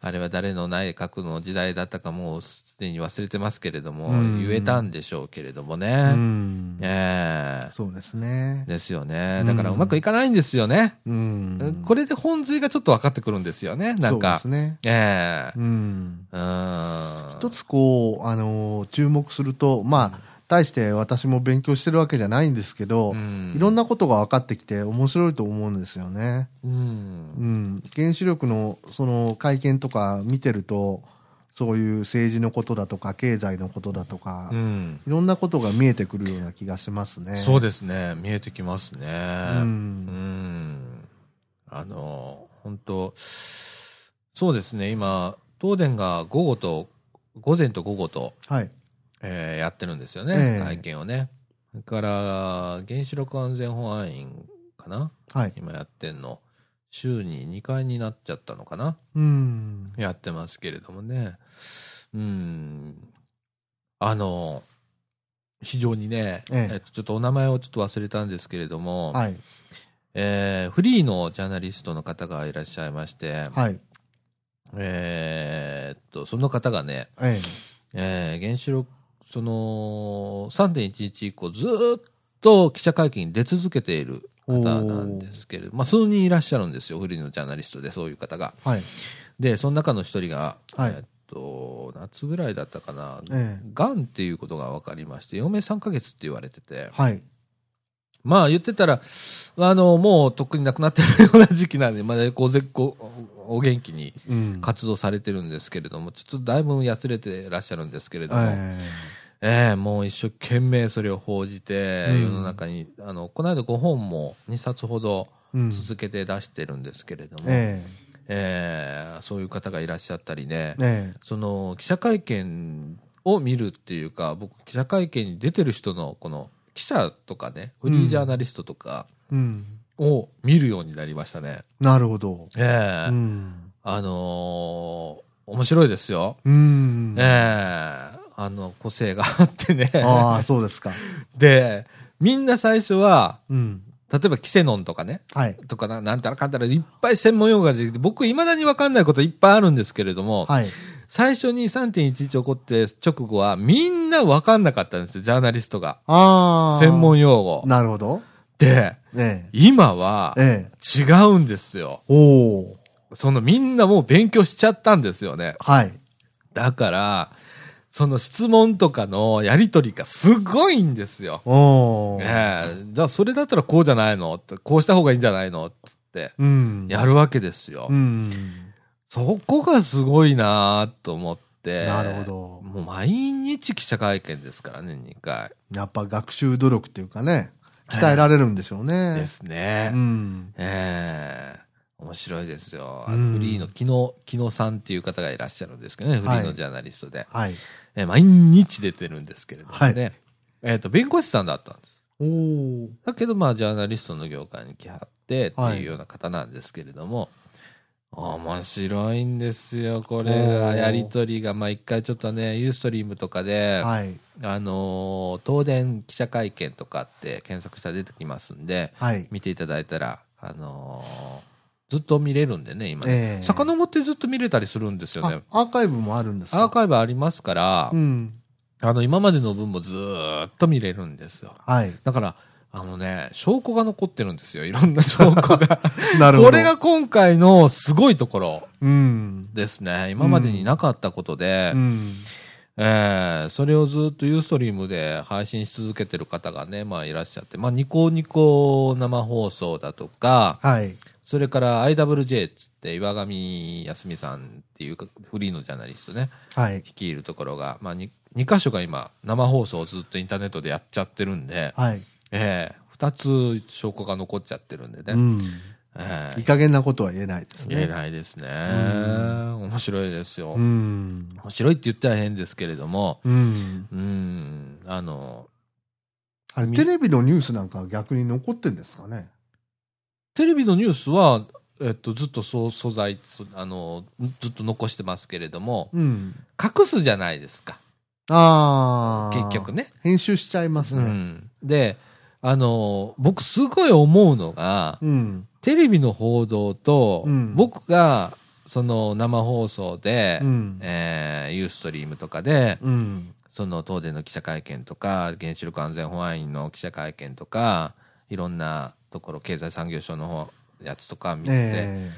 Speaker 1: あれは誰の内閣の時代だったかもうすでに忘れてますけれども、
Speaker 2: うん
Speaker 1: 言えたんでしょうけれども
Speaker 2: う
Speaker 1: ね。
Speaker 2: ん。
Speaker 1: ええ
Speaker 2: そうですね。
Speaker 1: ですよね。だからうまくいかないんですよね。
Speaker 2: うん。
Speaker 1: これで本髄がちょっと分かってくるんですよね。なんか。
Speaker 2: そうですね。
Speaker 1: ええ
Speaker 2: うん。
Speaker 1: うん。
Speaker 2: 一つこう、あのー注目すると、まあ、対して私も勉強してるわけじゃないんですけど、
Speaker 1: うん
Speaker 2: いろんなことが分かってきて面白いと思うんですよね。
Speaker 1: うん
Speaker 2: うん。原子力のその会見とか見てると、そういう政治のことだとか、経済のことだとか、
Speaker 1: うん
Speaker 2: いろんなことが見えてくるような気がしますね。
Speaker 1: そうですね。見えてきますね。
Speaker 2: う
Speaker 1: うん。
Speaker 2: ん。
Speaker 1: あの、本当そうですね。今、東電が午後と、午前と午後と、
Speaker 2: はい。
Speaker 1: えーやってるんですよね。
Speaker 2: ええ
Speaker 1: 会見をね。それから、原子力安全保安院かな？
Speaker 2: はい。
Speaker 1: 今やってんの。週に2回になっちゃったのかな？
Speaker 2: うん。
Speaker 1: やってますけれどもね。うん。あの、非常にね、
Speaker 2: ええ
Speaker 1: えっと、ちょっとお名前をちょっと忘れたんですけれども、
Speaker 2: はい。
Speaker 1: えーフリーのジャーナリストの方がいらっしゃいまして、
Speaker 2: はい。
Speaker 1: えーっと、その方がね、
Speaker 2: え
Speaker 1: えー原子力、その、3.11以降ずーっと記者会見に出続けている方なんですけれど、まあ、数人いらっしゃるんですよ、フリーのジャーナリストで、そういう方が。
Speaker 2: え。はい。
Speaker 1: で、その中の一人が、
Speaker 2: はい
Speaker 1: えっと、夏ぐらいだったかな、
Speaker 2: ええ。
Speaker 1: がんっていうことが分かりまして、余命3ヶ月って言われてて、
Speaker 2: はい。
Speaker 1: まあ言ってたら、あの、もうとっくに亡くなってるような時期なんで、まだこう絶好、お元気に
Speaker 2: うん。
Speaker 1: 活動されてるんですけれども、ちょっとだいぶやつれてらっしゃるんですけれども、
Speaker 2: え
Speaker 1: ええもう一生懸命それを報じて、
Speaker 2: うん
Speaker 1: 世の中に、あの、この間5本も2冊ほど。続けて出してるんですけれども、
Speaker 2: え
Speaker 1: ええそういう方がいらっしゃったりね
Speaker 2: え。、え
Speaker 1: その記者会見を見るっていうか、僕、記者会見に出てる人の、この記者とかね、フリージャーナリストとか。を見るようになりましたね。
Speaker 2: なるほど。
Speaker 1: ええ
Speaker 2: うん。
Speaker 1: あのー面白いですよ。
Speaker 2: うん。
Speaker 1: ええあの、個性があってね。
Speaker 2: ああ、そうですか。
Speaker 1: で、みんな最初は、
Speaker 2: うん。
Speaker 1: 例えばキセノンとかね、
Speaker 2: はい。
Speaker 1: とかな、なんたらかんたらいっぱい専門用語が出てきて、僕未だにわかんないこといっぱいあるんですけれども、
Speaker 2: はい。
Speaker 1: 最初に3.11起こって直後はみんなわかんなかったんですよ、ジャーナリストが。
Speaker 2: ああ。
Speaker 1: 専門用語。
Speaker 2: なるほど。
Speaker 1: で、
Speaker 2: え
Speaker 1: 今は
Speaker 2: え。ええ。
Speaker 1: 違うんですよ。
Speaker 2: おお。
Speaker 1: そのみんなもう勉強しちゃったんですよね。
Speaker 2: はい。
Speaker 1: だから、その質問とかのやりとりがすごいんですよ。ええじゃあそれだったらこうじゃないのってこうした方がいいんじゃないのって
Speaker 2: うん。
Speaker 1: やるわけですよ。
Speaker 2: うん。
Speaker 1: そこがすごいなと思って。
Speaker 2: なるほど
Speaker 1: もう毎日記者会見ですからね、2回。
Speaker 2: やっぱ学習努力っていうかね、鍛えられるんでしょうね。
Speaker 1: ですね。
Speaker 2: うん。
Speaker 1: ええ面白いですよ。フリーの木野、木野さんっていう方がいらっしゃるんですけどね、フリーのジャーナリストで。
Speaker 2: はい。
Speaker 1: えー毎日出てるんですけれどもね。えっ、と、弁護士さんだったんです。
Speaker 2: おお。
Speaker 1: だけど、まあ、ジャーナリストの業界に来はってって
Speaker 2: はい
Speaker 1: いうような方なんですけれども、面白いんですよ、これが。やりとりが、まあ、一回ちょっとね、ユーストリームとかで、
Speaker 2: はい。
Speaker 1: あのー東電記者会見とかって検索したら出てきますんで、
Speaker 2: はい。
Speaker 1: 見ていただいたら、あのーずっと見れるんでね、今ね。
Speaker 2: ええ
Speaker 1: 遡ってずっと見れたりするんですよね
Speaker 2: あ。アーカイブもあるんですか？
Speaker 1: アーカイブありますから、
Speaker 2: うん。
Speaker 1: あの、今までの分もずーっと見れるんですよ。
Speaker 2: はい。
Speaker 1: だから、あのね、証拠が残ってるんですよ。いろんな証拠が。
Speaker 2: なるほど。
Speaker 1: これが、今回のすごいところ
Speaker 2: うん。
Speaker 1: ですね。今までになかったことで、
Speaker 2: うん。
Speaker 1: えーそれをずっとユーストリームで配信し続けてる方がね、まあいらっしゃって、まあニコニコ生放送だとか、
Speaker 2: はい。
Speaker 1: それから IWJ っつって岩上康美さんっていうかフリーのジャーナリストね、
Speaker 2: はい。
Speaker 1: 率いるところが、まあ 2, 2箇所が今生放送をずっとインターネットでやっちゃってるんで、
Speaker 2: はい。
Speaker 1: ええ二つ証拠が残っちゃってるんでね、
Speaker 2: うん。
Speaker 1: ええ
Speaker 2: いい加減なことは言えないですね。
Speaker 1: 言えないですね。
Speaker 2: ん
Speaker 1: 面白いですよ。
Speaker 2: うん。
Speaker 1: 面白いって言ったら変ですけれども、
Speaker 2: うん。
Speaker 1: うん、あの、
Speaker 2: テレビのニュースなんかは逆に残ってんですかね？
Speaker 1: テレビのニュースは、えっと、ずっとそう素材、そあの、ずっと残してますけれども、
Speaker 2: うん。
Speaker 1: 隠すじゃないですか。
Speaker 2: ああ。
Speaker 1: 結局ね。
Speaker 2: 編集しちゃいます
Speaker 1: う
Speaker 2: ね。
Speaker 1: ん。で、あの、僕すごい思うのが、
Speaker 2: うん。
Speaker 1: テレビの報道と、
Speaker 2: うん
Speaker 1: 僕が、その生放送で、
Speaker 2: うん。
Speaker 1: えーユーストリームとかで、
Speaker 2: うん。
Speaker 1: その東電の記者会見とか、原子力安全保安院の記者会見とか、いろんなところ、経済産業省の方、やつとか見てて、
Speaker 2: え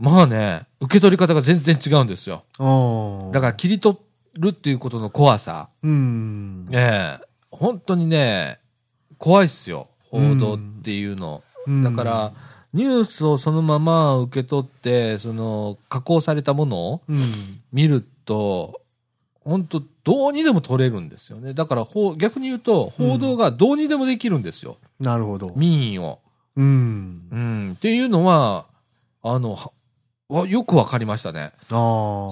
Speaker 1: まあね、受け取り方が全然違うんですよ。だから切り取るっていうことの怖さ。
Speaker 2: うん。
Speaker 1: ねえ、本当にね、怖いっすよ。報道っていうの。
Speaker 2: うん
Speaker 1: だから、、ニュースをそのまま受け取って、その、加工されたものを
Speaker 2: うん。
Speaker 1: 見ると、本当どうにでも取れるんですよね。だから、ほう逆に言うと、報道がどうにでもできるんですよ。
Speaker 2: なるほど。
Speaker 1: 民意を。
Speaker 2: うん。
Speaker 1: うん。っていうのは、あの、よくわかりましたね。
Speaker 2: ああ。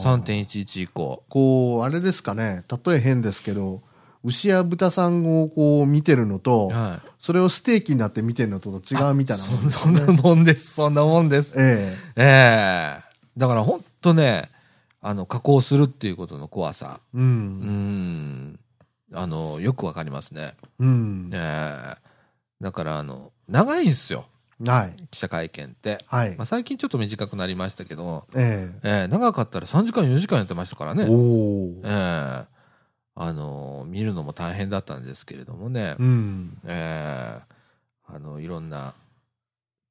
Speaker 1: 3.11以降。
Speaker 2: こう、あれですかね。例え変ですけど、牛や豚さんをこう見てるのと、
Speaker 1: はい。
Speaker 2: それをステーキになって見てるのと違うみたいなもんです
Speaker 1: そそんなもんです。そんなもんです。
Speaker 2: え
Speaker 1: ええだから本当ね、あの、加工するっていうことの怖さ。
Speaker 2: えう。
Speaker 1: うんん。あの、よくわかりますね。
Speaker 2: うん。
Speaker 1: ええだから、あの、長いんですよ。
Speaker 2: はい。
Speaker 1: 記者会見って。
Speaker 2: はい
Speaker 1: まあ、。最近ちょっと短くなりましたけど、
Speaker 2: え
Speaker 1: ええ長かったら3時間4時間やってましたから
Speaker 2: え
Speaker 1: ね。
Speaker 2: おお
Speaker 1: え。えあの、見るのも大変だったんですけれどもね。
Speaker 2: うん。
Speaker 1: ええあの、いろんな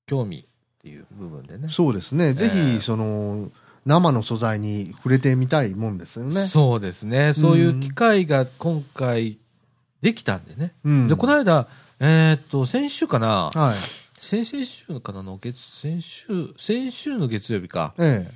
Speaker 1: 興味っていう部分でね。
Speaker 2: そうですね。ぜ
Speaker 1: ええ
Speaker 2: ひ、その、生の素材に触れてみたいもんですよね。
Speaker 1: そうですね。そういう機会が今回できたんでね。
Speaker 2: うん。
Speaker 1: で、この間、えーっと、先週かな
Speaker 2: はい。
Speaker 1: 先々週かなの月、先週、先週の月曜日か。
Speaker 2: え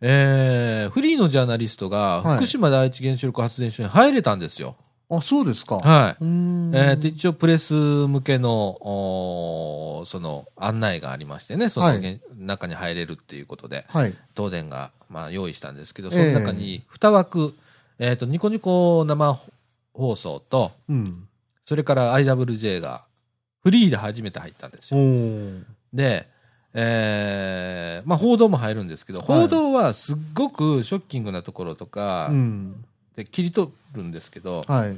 Speaker 1: えー、フリーのジャーナリストが
Speaker 2: はい
Speaker 1: 福島第一原子力発電所に入れたんですよ。
Speaker 2: えあ、そうですか。
Speaker 1: はい。えーと、一応プレス向けの、おーその案内がありましてね、その、
Speaker 2: はい
Speaker 1: 中に入れるっていうことで、
Speaker 2: はい。
Speaker 1: 東電が、まあ、用意したんですけど、
Speaker 2: ええ
Speaker 1: その中に2枠、えっ、と、ニコニコ生放送と、
Speaker 2: うん。
Speaker 1: それから IWJ がフリーで初めて入ったんです
Speaker 2: お
Speaker 1: よ。
Speaker 2: ー
Speaker 1: で、えーまあ報道も入るんですけど、
Speaker 2: はい
Speaker 1: 報道はすっごくショッキングなところとか
Speaker 2: うん。
Speaker 1: で切り取るんですけど、
Speaker 2: はい。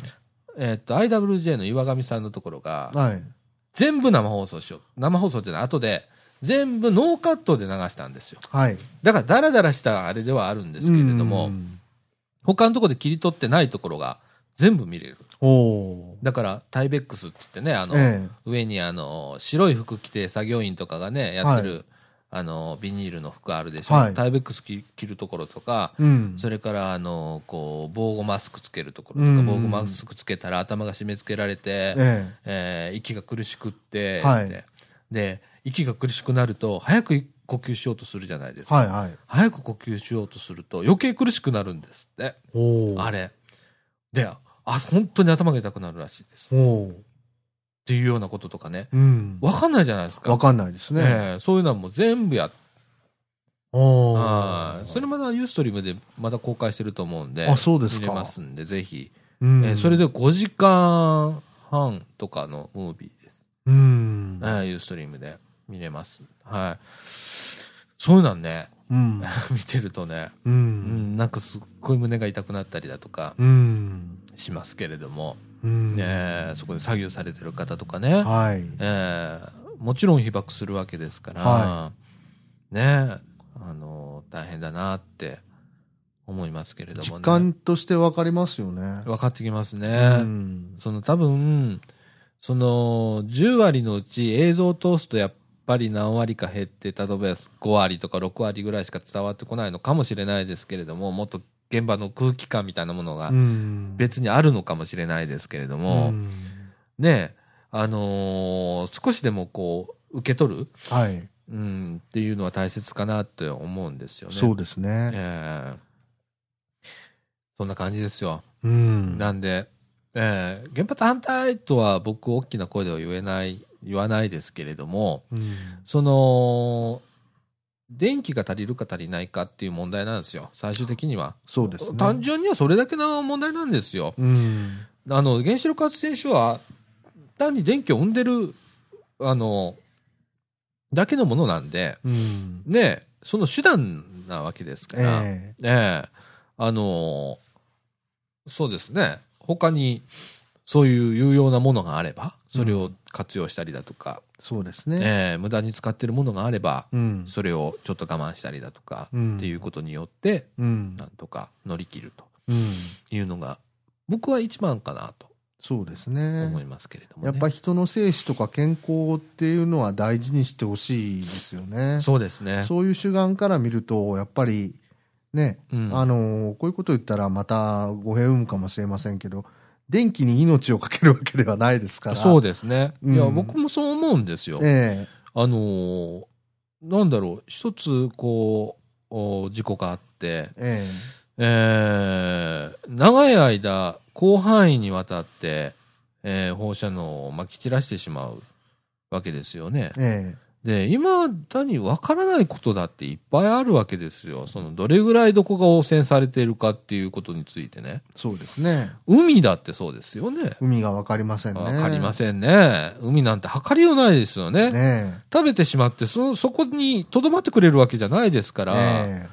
Speaker 1: えっ、と、IWJ の岩上さんのところが、
Speaker 2: はい。
Speaker 1: 全部生放送しよう。生放送じゃない、後で、全部ノーカットで流したんですよ。
Speaker 2: はい。
Speaker 1: だから、ダラダラしたあれではあるんですけれども、
Speaker 2: うん
Speaker 1: 他のところで切り取ってないところが全部見れる。だから、タイベックスって言ってね、あの、
Speaker 2: え
Speaker 1: 上にあの、白い服着て作業員とかがね、やってる、あの、ビニールの服あるでしょ。
Speaker 2: はい
Speaker 1: タイベックス着着るところとか、
Speaker 2: えうん。
Speaker 1: それから、あの、こう、防護マスクつけるところとか、
Speaker 2: うん
Speaker 1: 防護マスクつけたら頭が締め付けられて、
Speaker 2: え
Speaker 1: えー息が苦しくって、
Speaker 2: はい
Speaker 1: で、息が苦しくなると、早く呼吸しようとするじゃないですか。
Speaker 2: えはいはい。
Speaker 1: 早く呼吸しようとすると、余計苦しくなるんですって。あれ。で、あ、本当に頭が痛くなるらしいです。っていうようなこととかね。
Speaker 2: うん。
Speaker 1: わかんないじゃないですか。
Speaker 2: わかんないですね。
Speaker 1: ええそういうのはもう全部やっはいそれまだユーストリームでまだ公開してると思うんで。
Speaker 2: あそうですか
Speaker 1: 見れますんで、ぜひ。
Speaker 2: うん
Speaker 1: えーそれで5時間半とかのムービーです。
Speaker 2: うん
Speaker 1: え。ーユーストリームで見れます。はい。そういうのはね、
Speaker 2: うん。
Speaker 1: 見てるとね、
Speaker 2: う。
Speaker 1: うんん、なんかすっごい胸が痛くなったりだとか
Speaker 2: うん。
Speaker 1: しますけれども、
Speaker 2: うん。
Speaker 1: ねえそこで作業されてる方とかね、
Speaker 2: はい。
Speaker 1: えーもちろん被爆するわけですから、
Speaker 2: は
Speaker 1: ねえあの、大変だなって思いますけれども
Speaker 2: 実
Speaker 1: ね。
Speaker 2: 感としてわかりますよね。
Speaker 1: 分かってきます
Speaker 2: う
Speaker 1: ね。
Speaker 2: ん。
Speaker 1: その多分、その10割のうち映像を通すとやっぱり何割か減って、例えば5割とか6割ぐらいしか伝わってこないのかもしれないですけれども、もっと現場の空気感みたいなものが
Speaker 2: うん。
Speaker 1: 別にあるのかもしれないですけれども、
Speaker 2: うん
Speaker 1: ねえ、あのー少しでもこう、受け取る、
Speaker 2: はい。
Speaker 1: うん、っていうのは大切かなって思うんですよね。
Speaker 2: そうですね。
Speaker 1: ええそんな感じですよ。
Speaker 2: うん。
Speaker 1: なんで、ええ原発反対とは僕大きな声では言えない言わないですけれども、
Speaker 2: うん
Speaker 1: その、電気が足りるか足りないかっていう問題なんですよ、最終的には。
Speaker 2: そうですね。
Speaker 1: 単純にはそれだけの問題なんですよ。
Speaker 2: うん。
Speaker 1: あの、原子力発電所は、単に電気を生んでる、あの、だけのものなんで、
Speaker 2: うん。
Speaker 1: ね、その手段なわけですから、
Speaker 2: ええ
Speaker 1: ええあのそうですね、他にそういう有用なものがあれば、それを活用したりだとか、
Speaker 2: そうですね。
Speaker 1: ええ無駄に使ってるものがあれば、
Speaker 2: うん。
Speaker 1: それをちょっと我慢したりだとか、
Speaker 2: うん
Speaker 1: っていうことによって、
Speaker 2: うん
Speaker 1: なんとか乗り切ると
Speaker 2: うん。
Speaker 1: いうのが、僕は一番かなと
Speaker 2: そうです
Speaker 1: 思
Speaker 2: ね
Speaker 1: い。ますけれども、ね
Speaker 2: やっぱ人の生死とか健康っていうのは大事にしてほしいですよね。
Speaker 1: そうですね。
Speaker 2: そういう主眼から見ると、やっぱりね、
Speaker 1: うん
Speaker 2: あのこういうこと言ったらまた語弊を生むかもしれませんけど、電気に命をかけるわけではないですから。
Speaker 1: そうですね。
Speaker 2: うん
Speaker 1: いや、僕もそう思うんですよ。
Speaker 2: え
Speaker 1: あのーなんだろう、一つ、こう、お事故があって
Speaker 2: え、え
Speaker 1: えー長い間、広範囲にわたって、えー放射能をまき散らしてしまうわけですよね
Speaker 2: え。え
Speaker 1: で、今だにわからないことだっていっぱいあるわけですよ。その、どれぐらいどこが汚染されているかっていうことについてね。
Speaker 2: えそうですね。
Speaker 1: 海だってそうですよね。
Speaker 2: 海がわかりませんね。
Speaker 1: わかりま
Speaker 2: ん
Speaker 1: せんね。海なんて測りようないですよね。
Speaker 2: ね
Speaker 1: 食べてしまって、そ、そこに留まってくれるわけじゃないですか
Speaker 2: え。
Speaker 1: ら、
Speaker 2: え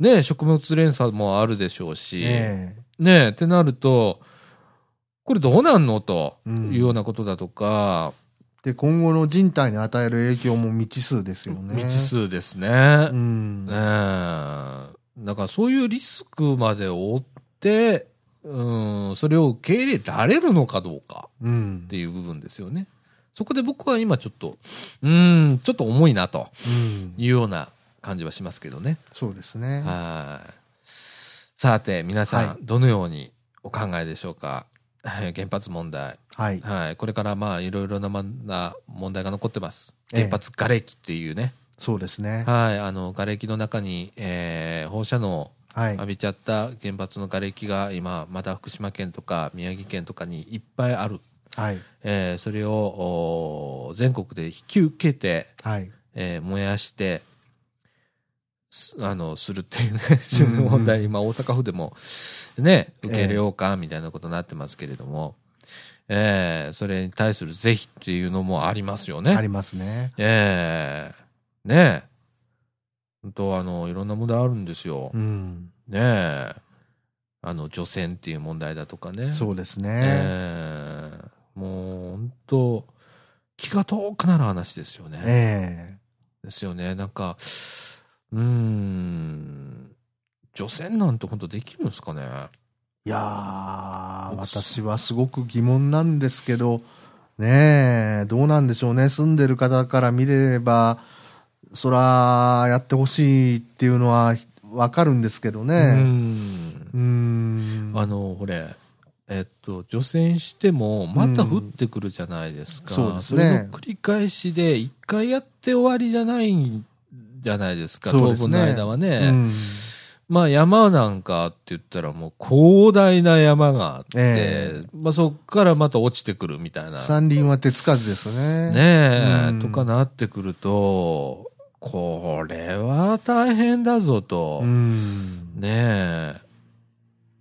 Speaker 1: ね、食物連鎖もあるでしょう
Speaker 2: え
Speaker 1: し、
Speaker 2: え
Speaker 1: ね、ってなると、これどうなんのと
Speaker 2: うん
Speaker 1: いうようなことだとか、
Speaker 2: えで、今後の人体に与える影響も未知数ですよね。
Speaker 1: 未知数ですね。
Speaker 2: うん。
Speaker 1: ねえだからそういうリスクまで負って、うん、それを受け入れられるのかどうか
Speaker 2: うん
Speaker 1: っ。ていう部分ですよね。そこで僕は今ちょっと、うん、ちょっと重いなと
Speaker 2: うん。
Speaker 1: いうような感じはしますけどね。
Speaker 2: そうですね。
Speaker 1: はい。さて、皆さん、
Speaker 2: はい
Speaker 1: どのようにお考えでしょうか？はい原発問題。
Speaker 2: はい。
Speaker 1: はい。これからまあ、いろいろな問題が残ってます。
Speaker 2: ええ
Speaker 1: 原発瓦礫っていうね。
Speaker 2: そうですね。
Speaker 1: はい。あの、瓦礫の中に、えー放射能浴。びちゃった原発の瓦礫が今、まだ福島県とか宮城県とかにいっぱいある。
Speaker 2: はい。
Speaker 1: えーそれをお全国で引き受けて、
Speaker 2: はい。
Speaker 1: えー燃やして、すあの、するっていうね、問題、今大阪府でもね、受け入れようか、みたいなことになってますけれども、えーそれに対する是非っていうのもありますよね。
Speaker 2: ありますね。
Speaker 1: ええねえ。本当あの、いろんな問題あるんですよ。
Speaker 2: うん。
Speaker 1: ねえ。あの、除染っていう問題だとかね。
Speaker 2: そうですね。
Speaker 1: ええもう、本当気が遠くなる話ですよね。
Speaker 2: え
Speaker 1: ですよね。なんか、うーん、除染なんて本当できるんですかね？
Speaker 2: えいや私はすごく疑問なんですけど、ねえ、どうなんでしょうね。住んでる方から見れば、そら、やってほしいっていうのはわかるんですけど
Speaker 1: う
Speaker 2: ね。
Speaker 1: ん
Speaker 2: うーん。
Speaker 1: あの、これ、えっと、除染しても、また降ってくるじゃないですか。
Speaker 2: うんそうです
Speaker 1: れ
Speaker 2: ね
Speaker 1: の繰り返しで、一回やって終わりじゃないんじゃないですか、
Speaker 2: そうですね
Speaker 1: 当分の間はね。
Speaker 2: うん
Speaker 1: まあ山なんかって言ったらもう広大な山があって、
Speaker 2: え
Speaker 1: まあそこからまた落ちてくるみたいな。
Speaker 2: 山林は手つかずですね。
Speaker 1: ねえ、
Speaker 2: うん
Speaker 1: とかなってくると、これは大変だぞと。
Speaker 2: うん。
Speaker 1: ねえ。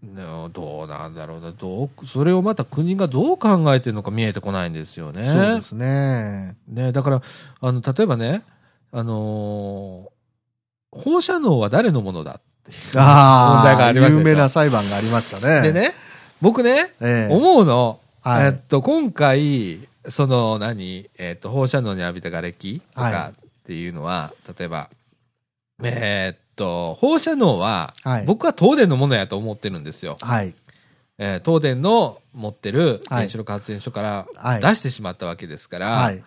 Speaker 1: ねどうなんだろうな。どう、それをまた国がどう考えてるのか見えてこないんですよね。
Speaker 2: そうですね。
Speaker 1: ねだから、あの、例えばね、あのー放射能は誰のものだっていう
Speaker 2: ああ、
Speaker 1: 問題があります
Speaker 2: 有名な裁判がありましたね。
Speaker 1: で、ね、僕ね、
Speaker 2: ええ
Speaker 1: 思うの、
Speaker 2: はい
Speaker 1: えっと、今回、その、何、えっと、放射能に浴びた瓦礫と
Speaker 2: は
Speaker 1: かっていうのは、例えば、えーっと、放射能は、
Speaker 2: はい
Speaker 1: 僕は東電のものやと思ってるんですよ。
Speaker 2: はい。
Speaker 1: えー東電の持ってる
Speaker 2: はい
Speaker 1: 原子力発電所から
Speaker 2: はい
Speaker 1: 出してしまったわけですから、
Speaker 2: はい。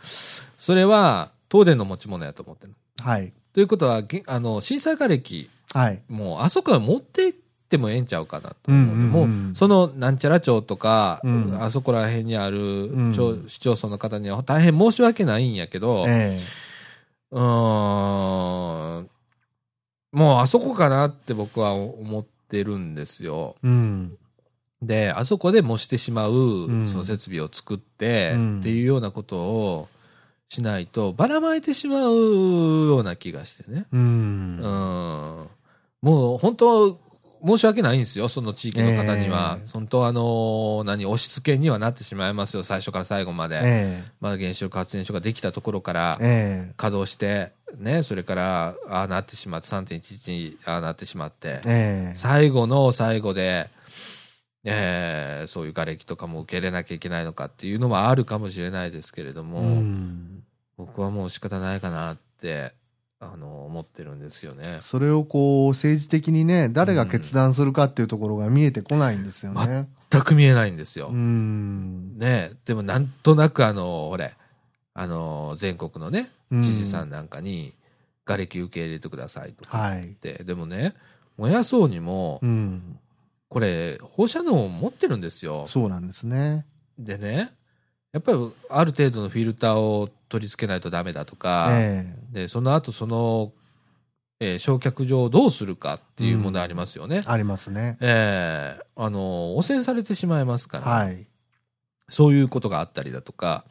Speaker 1: それは東電の持ち物やと思ってる。
Speaker 2: はい。
Speaker 1: ということは、げあの、震災瓦礫、
Speaker 2: はい。
Speaker 1: もうあそこは持って行ってもええんちゃうかなと思う、
Speaker 2: うんうんうん
Speaker 1: もうそのなんちゃら町とか、
Speaker 2: うん
Speaker 1: あそこら辺にある
Speaker 2: ん
Speaker 1: 町、市町村の方には大変申し訳ないんやけど、
Speaker 2: え
Speaker 1: うーんもうあそこかなって僕は思ってるんですよ。
Speaker 2: えうん。
Speaker 1: で、あそこで模してしまう、
Speaker 2: ん
Speaker 1: その設備を作って、
Speaker 2: うん
Speaker 1: っていうようなことを、しないとばらまいてしまうような気がしてね。
Speaker 2: う。
Speaker 1: うんん。もう本当、申し訳ないんですよ、その地域の方には。
Speaker 2: ええ
Speaker 1: 本当あのー何、押し付けにはなってしまいますよ、最初から最後まで。
Speaker 2: え
Speaker 1: まだ原子力発電所ができたところから
Speaker 2: え。え
Speaker 1: 稼働して、ね、それから、ああなってしまって、3.11にああなってしまって
Speaker 2: え。、ええ。
Speaker 1: 最後の最後で、えーそういう瓦礫とかも受け入れなきゃいけないのかっていうのもあるかもしれないですけれども、
Speaker 2: うん。
Speaker 1: 僕はもう仕方ないかなって、あの、思ってるんですよね。
Speaker 2: それをこう、政治的にね、誰が決断するかっていうところが見えてこないんですよね。
Speaker 1: 全く見えないんですよ。
Speaker 2: うん。
Speaker 1: ねでもなんとなくあの、ほれ、あの、全国のね、
Speaker 2: うん
Speaker 1: 知事さんなんかに、瓦礫受け入れてくださいとか
Speaker 2: はい。
Speaker 1: 言って、でもね、燃やそうにも
Speaker 2: う、ん。
Speaker 1: これ、放射能を持ってるんですよ。
Speaker 2: そうなんですね。
Speaker 1: でね、やっぱりある程度のフィルターを取り付けないとダメだとか、
Speaker 2: え
Speaker 1: で、その後その、えー焼却場をどうするかっていう問題ありますよね。
Speaker 2: え。ありますね。
Speaker 1: えーあの、汚染されてしまいますから、
Speaker 2: はい。
Speaker 1: そういうことがあったりだとか、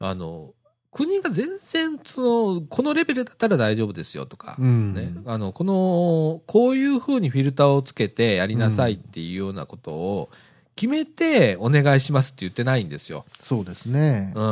Speaker 1: あの、国が全然、その、このレベルだったら大丈夫ですよとか、
Speaker 2: うん。
Speaker 1: ね、あの、この、こういうふうにフィルターをつけてやりなさいっていうようなことを決めてお願いしますって言ってないんですよ。
Speaker 2: そうですね
Speaker 1: うん。。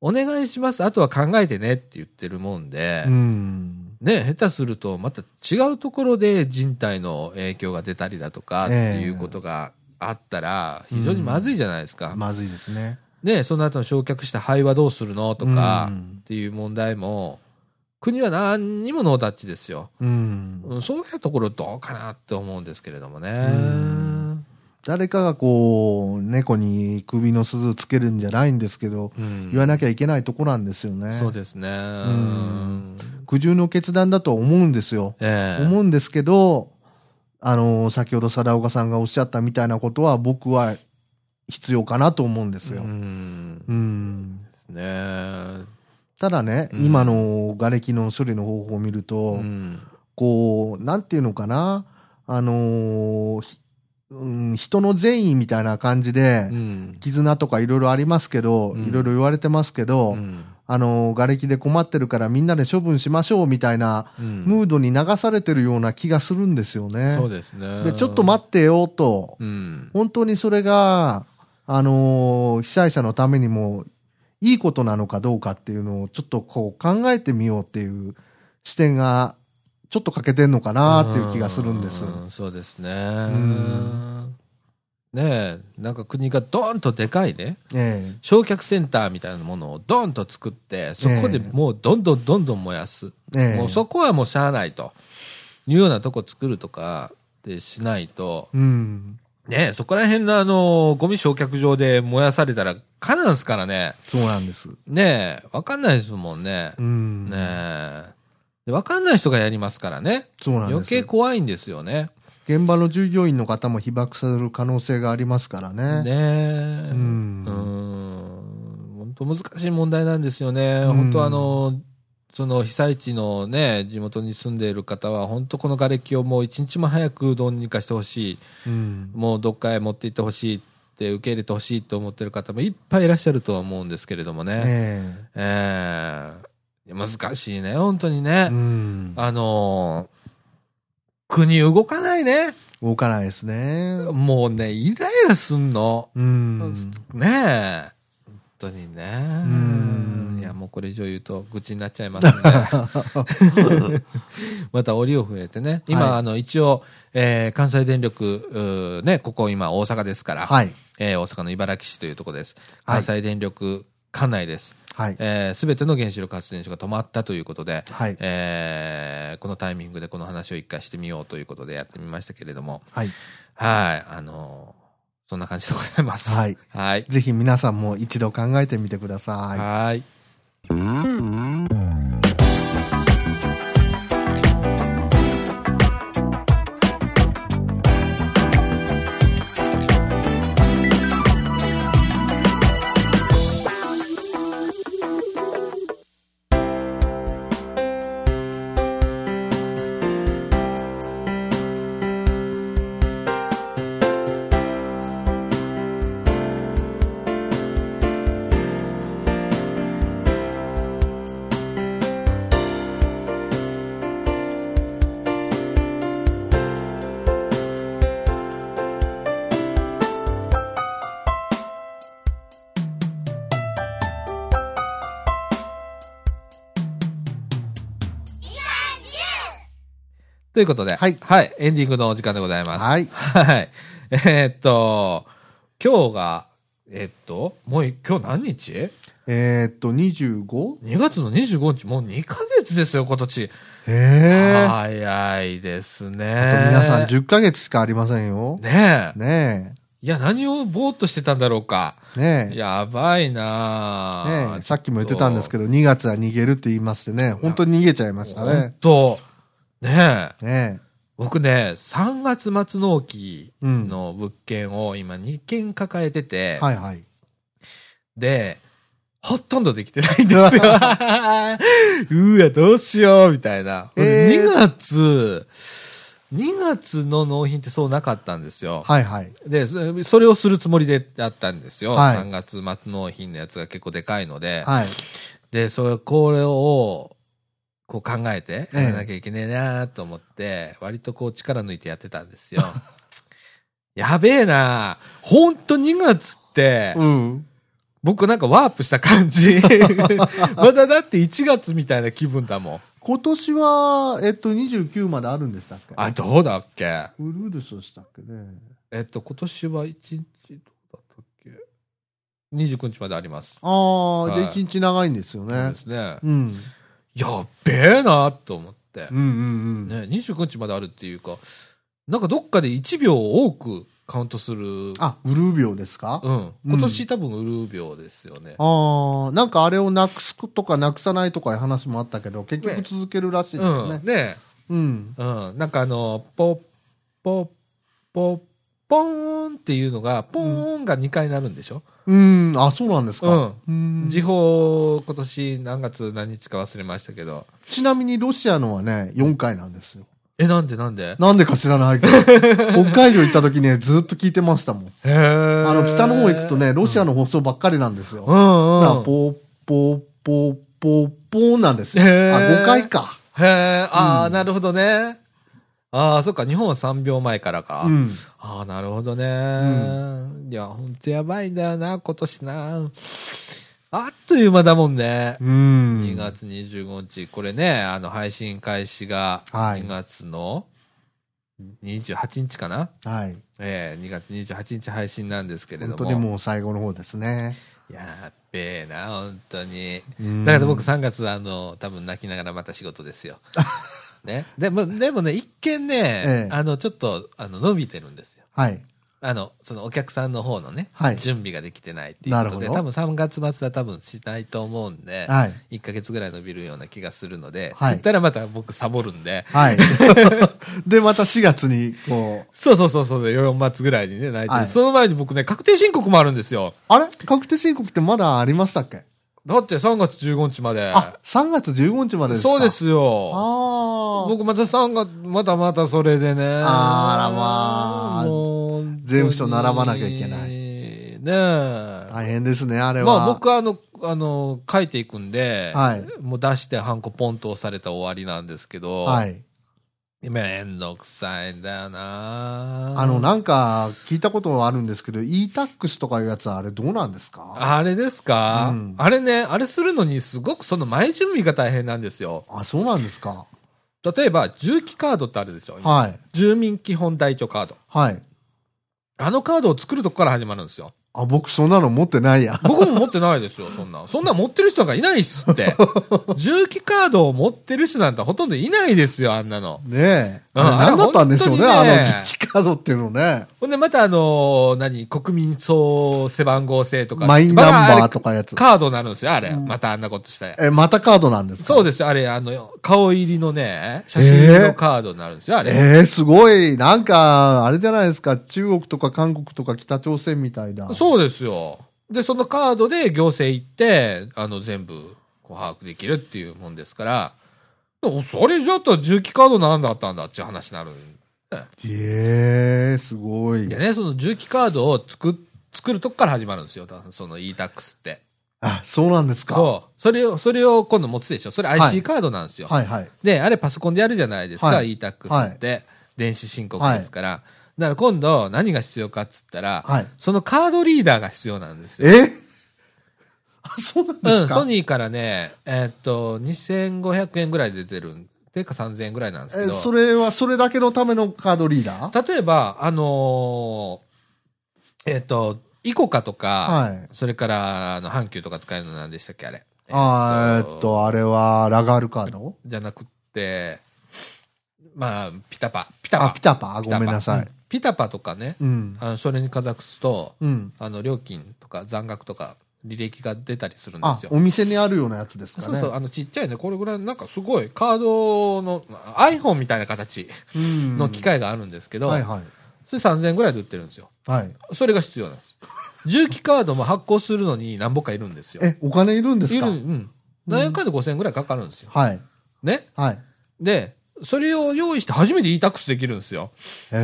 Speaker 1: お願いします。あとは考えてねって言ってるもんで、
Speaker 2: うん。
Speaker 1: ね、下手するとまた違うところで人体の影響が出たりだとかっていうことがあったら非常にまずいじゃないですか。
Speaker 2: まずいですね。
Speaker 1: ね、その後の焼却した灰はどうするのとか
Speaker 2: うん
Speaker 1: っていう問題も、国は何にもノータッチですよ。
Speaker 2: うん。
Speaker 1: うんそういうところどうかなって思うんですけれどもね。
Speaker 2: ん誰かがこう、猫に首の鈴つけるんじゃないんですけど、
Speaker 1: うん
Speaker 2: 言わなきゃいけないとこなんですよね。
Speaker 1: そうですね。
Speaker 2: ん苦渋の決断だとは思うんですよ。
Speaker 1: ええ
Speaker 2: 思うんですけど、あの、先ほど貞岡さんがおっしゃったみたいなことは僕は必要かなと思うんですよ。
Speaker 1: うん
Speaker 2: うん。
Speaker 1: ね
Speaker 2: ただね、
Speaker 1: うん
Speaker 2: 今の瓦礫の処理の方法を見ると、
Speaker 1: うん
Speaker 2: こう、なんていうのかな、あのーひうん、人の善意みたいな感じで、
Speaker 1: うん
Speaker 2: 絆とかいろいろありますけど、
Speaker 1: うん
Speaker 2: いろいろ言われてますけど、
Speaker 1: うん
Speaker 2: あのー、瓦礫で困ってるからみんなで処分しましょうみたいな
Speaker 1: うん
Speaker 2: ムードに流されてるような気がするんですよね。
Speaker 1: そうですね。
Speaker 2: で、ちょっと待ってよと、
Speaker 1: うん。
Speaker 2: 本当にそれが、あのー被災者のためにもいいことなのかどうかっていうのをちょっとこう考えてみようっていう視点がちょっと欠けてんのかなっていう気がするんです。
Speaker 1: うんそうですね。
Speaker 2: ん
Speaker 1: ねえ、なんか国がドーンとでかいね、
Speaker 2: え
Speaker 1: 焼却センターみたいなものをドーンと作って、そこでもうどんどんどんどん燃やす。
Speaker 2: えええ
Speaker 1: もうそこはもうしゃあないというようなとこ作るとかでしないと、
Speaker 2: うん。
Speaker 1: ねえ、そこら辺のあの、ゴミ焼却場で燃やされたら、かなんすからね。
Speaker 2: そうなんです。
Speaker 1: ねえ、わかんないですもんね。
Speaker 2: うん。
Speaker 1: ねえ。でわかんない人がやりますからね。
Speaker 2: そうなんです。
Speaker 1: 余計怖いんですよね。
Speaker 2: 現場の従業員の方も被爆する可能性がありますからね。
Speaker 1: ねえ。
Speaker 2: う
Speaker 1: うんん。本当難しい問題なんですよね。
Speaker 2: うん
Speaker 1: 本当あの、その被災地のね、地元に住んでいる方は、本当この瓦礫をもう一日も早くどうにかしてほしい。
Speaker 2: うん。
Speaker 1: もうどっかへ持って行ってほしいって受け入れてほしいと思ってる方もいっぱいいらっしゃるとは思うんですけれどもね。
Speaker 2: え
Speaker 1: ええ難しいね、本当に
Speaker 2: え
Speaker 1: ね。
Speaker 2: うん。
Speaker 1: あのー国動かないね。
Speaker 2: 動かないですね。
Speaker 1: もうね、イライラすんの。
Speaker 2: うん。
Speaker 1: ねえ。本当にね。
Speaker 2: ん
Speaker 1: いや、もうこれ以上言うと愚痴になっちゃいますね。また折を触れてね。今、
Speaker 2: はい
Speaker 1: あの、一応、えー関西電力、ね、ここ今大阪ですから、
Speaker 2: はい。
Speaker 1: えー大阪の茨木市というところです。
Speaker 2: はい
Speaker 1: 関西電力管内です。
Speaker 2: はい。
Speaker 1: すべての原子力発電所が止まったということで、
Speaker 2: はい。
Speaker 1: えーこのタイミングでこの話を一回してみようということでやってみましたけれども、
Speaker 2: はい。
Speaker 1: はい、あのそんな感じでございます。
Speaker 2: はい。
Speaker 1: はい。
Speaker 2: ぜひ皆さんも一度考えてみてください。
Speaker 1: はい。いうことで、
Speaker 2: はい
Speaker 1: エンディングのお時間でございます。
Speaker 2: はい
Speaker 1: はい。えーっと、今日が、えーっと、もうい今日何日？
Speaker 2: えー、っと、25?
Speaker 1: ?2 月の25日、もう2ヶ月ですよ、今年。
Speaker 2: へ
Speaker 1: 早いですね。
Speaker 2: と皆さん10ヶ月しかありませんよ。
Speaker 1: ねえ。
Speaker 2: ね
Speaker 1: いや、何をぼーっとしてたんだろうか。
Speaker 2: え。ねえ。
Speaker 1: やばいな
Speaker 2: ね
Speaker 1: ぁ
Speaker 2: えさっきも言ってたんですけど、2月は逃げるって言いましてね、本当に逃げちゃいました
Speaker 1: 本
Speaker 2: ね。
Speaker 1: 当ねえ。
Speaker 2: ね
Speaker 1: 僕ね、3月末納期。の物件を今2件抱えてて、
Speaker 2: はいはい。
Speaker 1: で、ほとんどできてないんですよ。うわ、どうしよう、みたいな。
Speaker 2: えー
Speaker 1: 2月、2月の納品ってそうなかったんですよ。
Speaker 2: はいはい。
Speaker 1: で、そそれをするつもりであったんですよ。
Speaker 2: はい
Speaker 1: 3月末納品のやつが結構でかいので。
Speaker 2: はい。
Speaker 1: で、それ、これを、こう考えて、
Speaker 2: ええ
Speaker 1: やらなきゃいけねえなと思って、割とこう力抜いてやってたんですよ。やべえなほんと2月って、
Speaker 2: うん。
Speaker 1: 僕なんかワープした感じ。まだだって1月みたいな気分だもん。
Speaker 2: 今年は、えっと、29まであるんでしたっけ？
Speaker 1: あ、どうだっけ？
Speaker 2: ウルールスでしたっけね。
Speaker 1: えっと、今年は1日どうだったっけ ?29 日まであります。
Speaker 2: ああ、
Speaker 1: はい
Speaker 2: じゃあ1日長いんですよ
Speaker 1: そうで
Speaker 2: ね。
Speaker 1: すね。
Speaker 2: うん。
Speaker 1: やっべえなと思って
Speaker 2: うん。うんうん。
Speaker 1: ね、29日まであるっていうか、なんかどっかで1秒多くカウントする。
Speaker 2: あ、ウルー秒ですか？
Speaker 1: うん。今年多分ウルー秒ですよね。
Speaker 2: ああ、なんかあれをなくすとかなくさないとかいう話もあったけど、結局続けるらしいですね
Speaker 1: うん。。ね
Speaker 2: うん。
Speaker 1: うん。なんかあの、ポッ、ポッ、ポッ、ポーンっていうのが、ポーンが2回なるんでしょ、
Speaker 2: うん。あ、そうなんですか。うん
Speaker 1: 時報、今年何月何日か忘れましたけど。
Speaker 2: ちなみにロシアのはね、4回なんですよ。
Speaker 1: え、なんでなんで？
Speaker 2: なんでか知らないけど、北海道行った時ね、ずっと聞いてましたもん。
Speaker 1: へー
Speaker 2: あの、北の方行くとね、ロシアの放送ばっかりなんですよ。
Speaker 1: うん
Speaker 2: だから
Speaker 1: うん。
Speaker 2: ポーポーポーポーポーなんですよ。あ、
Speaker 1: へー
Speaker 2: 5回か。
Speaker 1: へえ、ああ、
Speaker 2: うん
Speaker 1: なるほどね。ああ、そっか、日本は3秒前からか。
Speaker 2: うん。
Speaker 1: ああ、なるほどね。
Speaker 2: ん
Speaker 1: いや、ほんとやばいんだよな、今年な。あっという間だもんね。
Speaker 2: うん。
Speaker 1: 2月25日。これね、あの、配信開始が
Speaker 2: はい
Speaker 1: 2月の28日かな。
Speaker 2: はい。
Speaker 1: ええ2月28日配信なんですけれども。
Speaker 2: 本当にもう最後の方ですね。
Speaker 1: やっべえな、本当に。
Speaker 2: うん
Speaker 1: だから僕3月、あの、多分泣きながらまた仕事ですよ。ね。でも、でもね、一見ね、
Speaker 2: ええ
Speaker 1: あの、ちょっと、あの、伸びてるんですよ。
Speaker 2: はい。
Speaker 1: あの、そのお客さんの方のね、
Speaker 2: はい
Speaker 1: 準備ができてないっていうことで、
Speaker 2: なるほど
Speaker 1: 多分3月末は多分しないと思うんで、
Speaker 2: はい。
Speaker 1: 1ヶ月ぐらい伸びるような気がするので、
Speaker 2: はい
Speaker 1: 言ったらまた僕サボるんで、
Speaker 2: はい。で、また4月に、こう、
Speaker 1: そうそうそうそう、4月ぐらいにね、泣いてる、
Speaker 2: はい
Speaker 1: その前に僕ね、確定申告もあるんですよ。
Speaker 2: あれ？確定申告ってまだありましたっけ？
Speaker 1: だって3月15日まで。
Speaker 2: あ、3月15日までですか？
Speaker 1: そうで。すよ。
Speaker 2: ああ。
Speaker 1: 僕また3月、またまたそれでね。
Speaker 2: あらまあ
Speaker 1: もう、
Speaker 2: 税務署並ばなきゃいけない
Speaker 1: ねえ。
Speaker 2: 大変ですね、あれは。
Speaker 1: まあ僕はあの、あの、書いていくんで、
Speaker 2: はい
Speaker 1: もう出してハンコポンと押されたら終わりなんですけど、
Speaker 2: はい。
Speaker 1: めんどくさいんだよな
Speaker 2: あの、なんか、聞いたことあるんですけど、e-tax とかいうやつはあれどうなんですか？
Speaker 1: あれですか、
Speaker 2: うん
Speaker 1: あれね、あれするのにすごくその前準備が大変なんですよ。
Speaker 2: あ、そうなんですか？
Speaker 1: 例えば、重機カードってあるでしょ、
Speaker 2: はい。
Speaker 1: 住民基本台帳カード。
Speaker 2: はい。
Speaker 1: あのカードを作るとこから始まるんですよ。
Speaker 2: あ、僕そんなの持ってないや。
Speaker 1: 僕も持ってないですよ、そんな。そんな持ってる人がいないっすって。重機カードを持ってる人なんてほとんどいないですよ、あんなの。
Speaker 2: ねえ。
Speaker 1: うん
Speaker 2: 何だったんでしょうね、
Speaker 1: ね
Speaker 2: あの、機器カードっていうのね。
Speaker 1: ほんで、またあのー何、国民総背番号制とか。
Speaker 2: マイナンバーとかやつ。
Speaker 1: カードになるんですよ、あれ。
Speaker 2: うん
Speaker 1: またあんなことして。
Speaker 2: え、またカードなんですか？
Speaker 1: そうですよ、あれ、あの、顔入りのね、写真入りのカードになるんですよ、あれ。
Speaker 2: ええすごい。なんか、あれじゃないですか。中国とか韓国とか北朝鮮みたいな。
Speaker 1: そうですよ。で、そのカードで行政行って、あの、全部、こう、把握できるっていうもんですから、それじゃと重機カードなんだったんだっていう話になる。
Speaker 2: ええすごい
Speaker 1: で。ね、その重機カードを作っ、作るとこから始まるんですよ、その e-tax って。
Speaker 2: あ、そうなんですか。
Speaker 1: そう。それを、それを今度持つでしょ。それ
Speaker 2: はい
Speaker 1: IC カードなんですよ。
Speaker 2: はいはい。
Speaker 1: で、あれパソコンでやるじゃないですか、
Speaker 2: はい
Speaker 1: e-tax って。電子申告ですから。だから今度何が必要かっつったら、
Speaker 2: はい
Speaker 1: そのカードリーダーが必要なんですよ。
Speaker 2: え？あ、そうなんで
Speaker 1: うん、ソニーからね、えーっと、2500円ぐらいで出てる定価3000円ぐらいなんですけど。
Speaker 2: えそれはそれだけのためのカードリーダー？
Speaker 1: 例えば、あのーえっ、と、イコカとか、
Speaker 2: はい。
Speaker 1: それから、あの、阪急とか使えるの何でしたっけ、あれ？
Speaker 2: あーえーっと、あれはラガールカード？
Speaker 1: じゃなくって、まあ、ピタパ。ピタパ。
Speaker 2: あ、ピタパ？ごめんなさい
Speaker 1: うん。ピタパとかね、
Speaker 2: うん。
Speaker 1: あのそれにかざすと、
Speaker 2: うん。
Speaker 1: あの、料金とか残額とか、履歴が出たりするんで
Speaker 2: あ
Speaker 1: す、よ。
Speaker 2: お店にあるようなやつですかね。
Speaker 1: そうそう、あの、ちっちゃいね、これぐらい、なんかすごい、カードの、iPhone みたいな形
Speaker 2: うん
Speaker 1: の機械があるんですけど、
Speaker 2: はいはい。
Speaker 1: それ3000円ぐらいで売ってるんですよ。
Speaker 2: はい。
Speaker 1: それが必要なんです。重機カードも発行するのに何ぼかいるんですよ。
Speaker 2: え、お金いるんですか？
Speaker 1: いる、うん。何円かで5000円ぐらいかかるんですよ。
Speaker 2: はい。
Speaker 1: ね？
Speaker 2: はい。
Speaker 1: で、それを用意して初めて e-tax できるんですよ。
Speaker 2: へ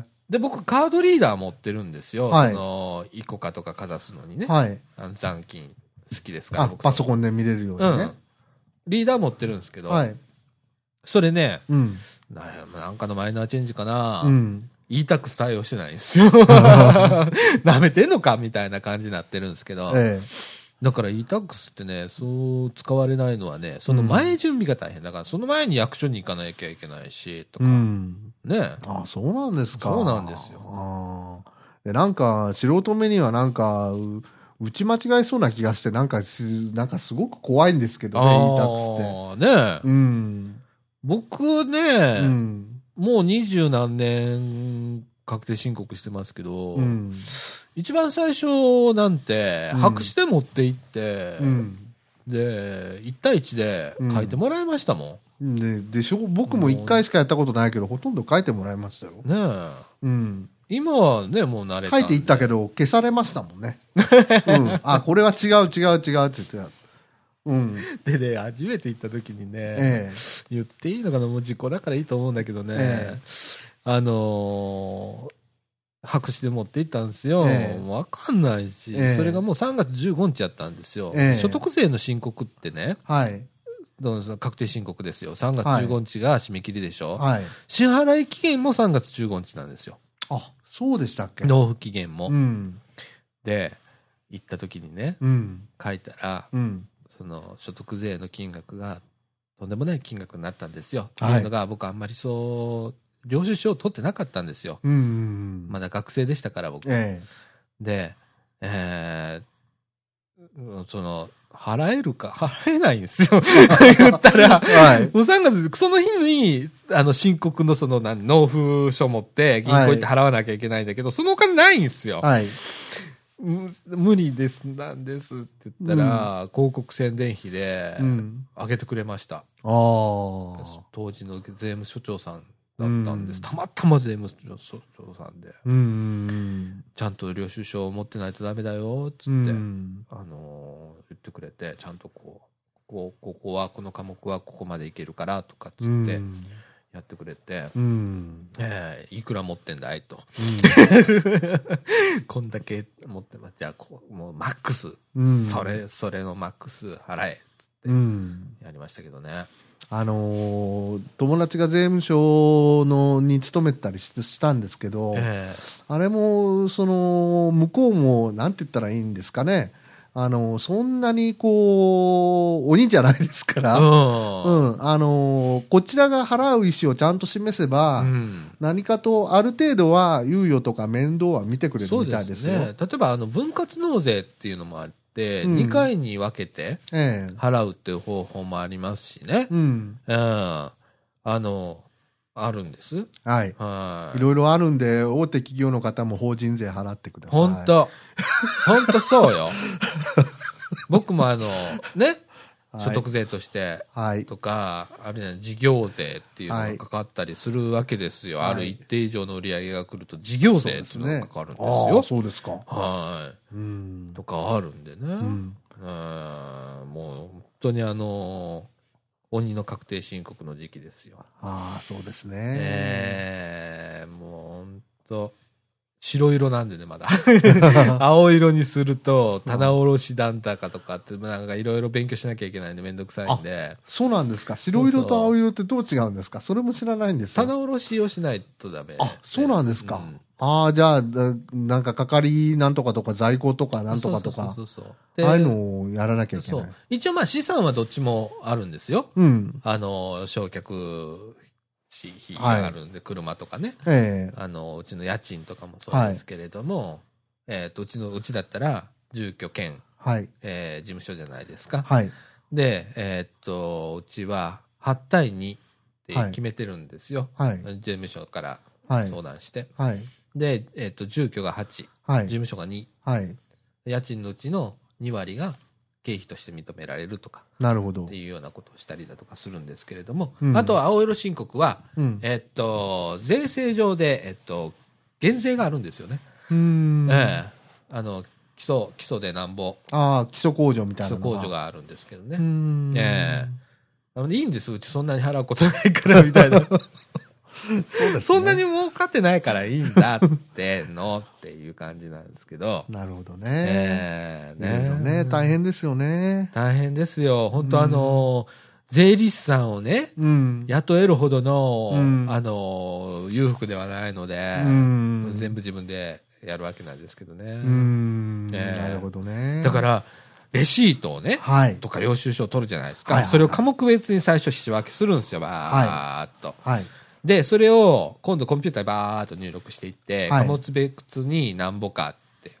Speaker 2: え。
Speaker 1: で、僕、カードリーダー持ってるんですよ。
Speaker 2: はい
Speaker 1: その、イコカとかかざすのにね。
Speaker 2: はい。
Speaker 1: あの残金好きですから、
Speaker 2: パソコンで見れるよう
Speaker 1: うん
Speaker 2: にね。。
Speaker 1: リーダー持ってるんですけど、
Speaker 2: はい。
Speaker 1: それね、
Speaker 2: うん。
Speaker 1: ななんかのマイナーチェンジかな、
Speaker 2: うん。
Speaker 1: e-tax 対応してないんですよ。舐めてんのか？みたいな感じになってるんですけど。
Speaker 2: え
Speaker 1: だから e-tax ってね、そう使われないのはね、その前準備が大変だから、その前に役所に行かなきゃいけないし、と
Speaker 2: え。う
Speaker 1: か、
Speaker 2: ん。
Speaker 1: ね。
Speaker 2: あ、そうなんですか。
Speaker 1: そうなんですよ
Speaker 2: あーでなんか、素人目にはなんか、う打ち間違えそうな気がして、なんかす、なんかすごく怖いんですけどね、e-tax って。
Speaker 1: ああ、ね、
Speaker 2: うん。
Speaker 1: 僕ね、
Speaker 2: うん。
Speaker 1: もう二十何年確定申告してますけど、
Speaker 2: うん。
Speaker 1: 一番最初なんて、
Speaker 2: うん
Speaker 1: 白紙で持って行って、
Speaker 2: うん。
Speaker 1: で、1対1で書いてもらいましたも
Speaker 2: で、でしょ？僕も一回しかやったことないけど、ほとんど書いてもらいましたよ。
Speaker 1: ん。ねえ。
Speaker 2: うん。
Speaker 1: 今はね、もう慣れ。
Speaker 2: 書いていったけど、消されましたもんね。うん。あ、これは違う違う違うって言ってた。うん。
Speaker 1: でね、初めて行った時にね、
Speaker 2: え
Speaker 1: 言っていいのかな？もう事故だからいいと思うんだけどね、
Speaker 2: え
Speaker 1: あのー白紙で持って行ったんですよ。
Speaker 2: ええ
Speaker 1: もうわかんないし、
Speaker 2: ええ
Speaker 1: それがもう3月15日やったんですよ。
Speaker 2: ええ
Speaker 1: 所得税の申告ってね、
Speaker 2: えはい。
Speaker 1: どうぞ確定申告ですよ。3月15日が締め切りでしょ。
Speaker 2: はい。
Speaker 1: 支払い期限も3月15日なんですよ。
Speaker 2: あ、そうでしたっけ？
Speaker 1: 納付期限も。
Speaker 2: うん。
Speaker 1: で、行った時にね、
Speaker 2: うん。
Speaker 1: 書いたら、
Speaker 2: うん。
Speaker 1: その所得税の金額がとんでもない金額になったんですよ。
Speaker 2: はい
Speaker 1: っていうのが僕あんまりそう、領収書を取ってなかったんですよ。
Speaker 2: うん。
Speaker 1: まだ学生でしたから僕。
Speaker 2: え
Speaker 1: で、えー、その、払えるか、払えないんですよ。言ったら
Speaker 2: え。、はい。
Speaker 1: もう3月、その日に、あの、申告のその、納付書持って、銀行行って払わなきゃいけないんだけど、そのお金ないんですよ。
Speaker 2: はい。
Speaker 1: うん無理です、なんですって言ったら、広告宣伝費で、
Speaker 2: うん。
Speaker 1: 上げてくれました。
Speaker 2: ああ。
Speaker 1: 当時の税務署長さんだったんです。
Speaker 2: うん
Speaker 1: たまたま税務署長さんで、
Speaker 2: うん。
Speaker 1: ちゃんと領収書を持ってないとダメだよ、つって、
Speaker 2: うん。
Speaker 1: あのー言ってくれて、ちゃんとこう、こう、ここは、この科目はここまでいけるから、とかっつ
Speaker 2: う
Speaker 1: って
Speaker 2: ん。
Speaker 1: やってくれて、
Speaker 2: うん。
Speaker 1: ええいくら持ってんだいと。こんだけ持ってます。じゃあ、こう、もうマックス、
Speaker 2: うん。
Speaker 1: それ、それのマックス払え、
Speaker 2: うん。
Speaker 1: やりましたけどね。
Speaker 2: あのー友達が税務署のに勤めてたりししたんですけど、
Speaker 1: え
Speaker 2: あれも、その、向こうも、なんて言ったらいいんですかね。あの、そんなにこう、鬼じゃないですから、
Speaker 1: えうん。
Speaker 2: うん、あの、こちらが払う意思をちゃんと示せば、
Speaker 1: うん
Speaker 2: 何かとある程度は猶予とか面倒は見てくれるみたいです
Speaker 1: ね。例えば、あの、分割納税っていうのもあって、
Speaker 2: うん
Speaker 1: 2回に分けて
Speaker 2: ええ。
Speaker 1: 払うっていう方法もありますしね。
Speaker 2: うん。
Speaker 1: うん。あの、あるんです。
Speaker 2: はい。
Speaker 1: はい。
Speaker 2: いろいろあるんで、大手企業の方も法人税払ってください。
Speaker 1: 本当本当そうよ。僕もあの、ね、
Speaker 2: はい
Speaker 1: 所得税として、
Speaker 2: はい。
Speaker 1: とか、あるいは事業税っていうのがかかったりするわけですよ。
Speaker 2: はい
Speaker 1: ある一定以上の売り上げが来ると事業税っていうのがかかるんです
Speaker 2: あ
Speaker 1: よ
Speaker 2: あ。そうですか。
Speaker 1: は
Speaker 2: うん
Speaker 1: い。。とかあるんでね。
Speaker 2: うん。
Speaker 1: うんもう本当にあの、鬼の確定申告の時期ですよ。
Speaker 2: ああ、そうですね。
Speaker 1: ええもう本当白色なんでね、まだ。青色にすると、棚卸し団高とかって、なんかいろいろ勉強しなきゃいけないんでめんどくさいんで、
Speaker 2: そうなんですか。白色と青色ってどう違うんですか？それも知らないんですよ。
Speaker 1: 棚卸しをしないとダメ。
Speaker 2: あそうなんですかああ、じゃあ、だなんか係なんとかとか在庫とかなんとかとか、
Speaker 1: そうそうそうそう
Speaker 2: ああいうのをやらなきゃいけない。。
Speaker 1: 一応まあ資産はどっちもあるんですよ。
Speaker 2: うん。
Speaker 1: あの、焼却費があるんで、車とかね。
Speaker 2: ええ
Speaker 1: あの、うちの家賃とかもそうですけれども、えっ、と、うちの、うちだったら、住居兼、
Speaker 2: はい。
Speaker 1: えー事務所じゃないですか。
Speaker 2: はい。
Speaker 1: で、えっ、と、うちは8対2って
Speaker 2: はい
Speaker 1: 決めてるんですよ。
Speaker 2: はい。
Speaker 1: 事務所から
Speaker 2: はい。
Speaker 1: 相談して。
Speaker 2: はい。
Speaker 1: で、えっ、と、住居が8、事
Speaker 2: はい。
Speaker 1: 務所が2、
Speaker 2: はい。
Speaker 1: 家賃のうちの2割が経費として認められるとか
Speaker 2: なるほど
Speaker 1: って。いうようなことをしたりだとかするんですけれども、
Speaker 2: うん
Speaker 1: あとは青色申告は、
Speaker 2: うん。
Speaker 1: えっと、税制上で、えっと、減税があるんですよね。
Speaker 2: うーん。
Speaker 1: ええあの、基礎、基礎でなんぼ、
Speaker 2: ああ、基礎控除み
Speaker 1: 基
Speaker 2: たいなの
Speaker 1: 礎控除。があるんですけどね。ええいいんです、うちそんなに払うことないから、みたいな。
Speaker 2: そうですね。
Speaker 1: そんなに儲かってないからいいんだってのっていう感じなんですけど。
Speaker 2: なるほどね。
Speaker 1: ええ
Speaker 2: ねね大変ですよね。
Speaker 1: 大変ですよ。本当あの、税理士さんをね、
Speaker 2: うん。
Speaker 1: 雇えるほどの、
Speaker 2: うん
Speaker 1: あの、裕福ではないので、
Speaker 2: うん
Speaker 1: 全部自分でやるわけなんですけどね。
Speaker 2: うーん。
Speaker 1: ええ
Speaker 2: なるほどね。
Speaker 1: だから、レシートをね、
Speaker 2: はい。
Speaker 1: とか領収書を取るじゃないですか。
Speaker 2: はいはいはい
Speaker 1: それを科目別に最初仕分けするんですよ、バーっと。
Speaker 2: はい。
Speaker 1: で、それを今度コンピューターにバーっと入力していって、
Speaker 2: はい
Speaker 1: 貨物別に何ぼかって、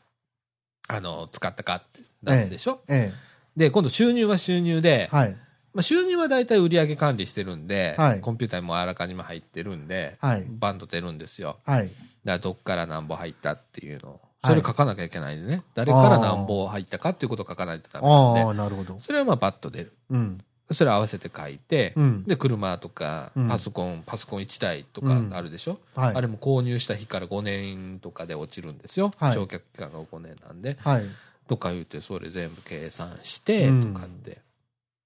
Speaker 1: あの、使ったかって出すでしょ、
Speaker 2: え
Speaker 1: で、今度収入は収入で、
Speaker 2: え。はい。
Speaker 1: まあ、収入は大体売上管理してるんで、
Speaker 2: はい
Speaker 1: コンピューターにもあらかじめ入ってるんで、
Speaker 2: はい
Speaker 1: バンド出るんですよ。
Speaker 2: はい。
Speaker 1: だからどっから何本入ったっていうのを、
Speaker 2: はい
Speaker 1: それを書かなきゃいけないんでね、誰から何本入ったかっていうことを書かないとダメなんで
Speaker 2: ああ、なるほど。
Speaker 1: それはまあバッと出る。
Speaker 2: うん。
Speaker 1: それを合わせて書いて、
Speaker 2: うん。
Speaker 1: で、車とか
Speaker 2: うん、
Speaker 1: パソコン、パソコン1台とかあるでしょ、
Speaker 2: はい。
Speaker 1: あれも購入した日から5年とかで落ちるんですよ。
Speaker 2: はい
Speaker 1: 償却期間が5年なんで。
Speaker 2: はい。
Speaker 1: とか言って、それ全部計算して、
Speaker 2: うん
Speaker 1: とかって、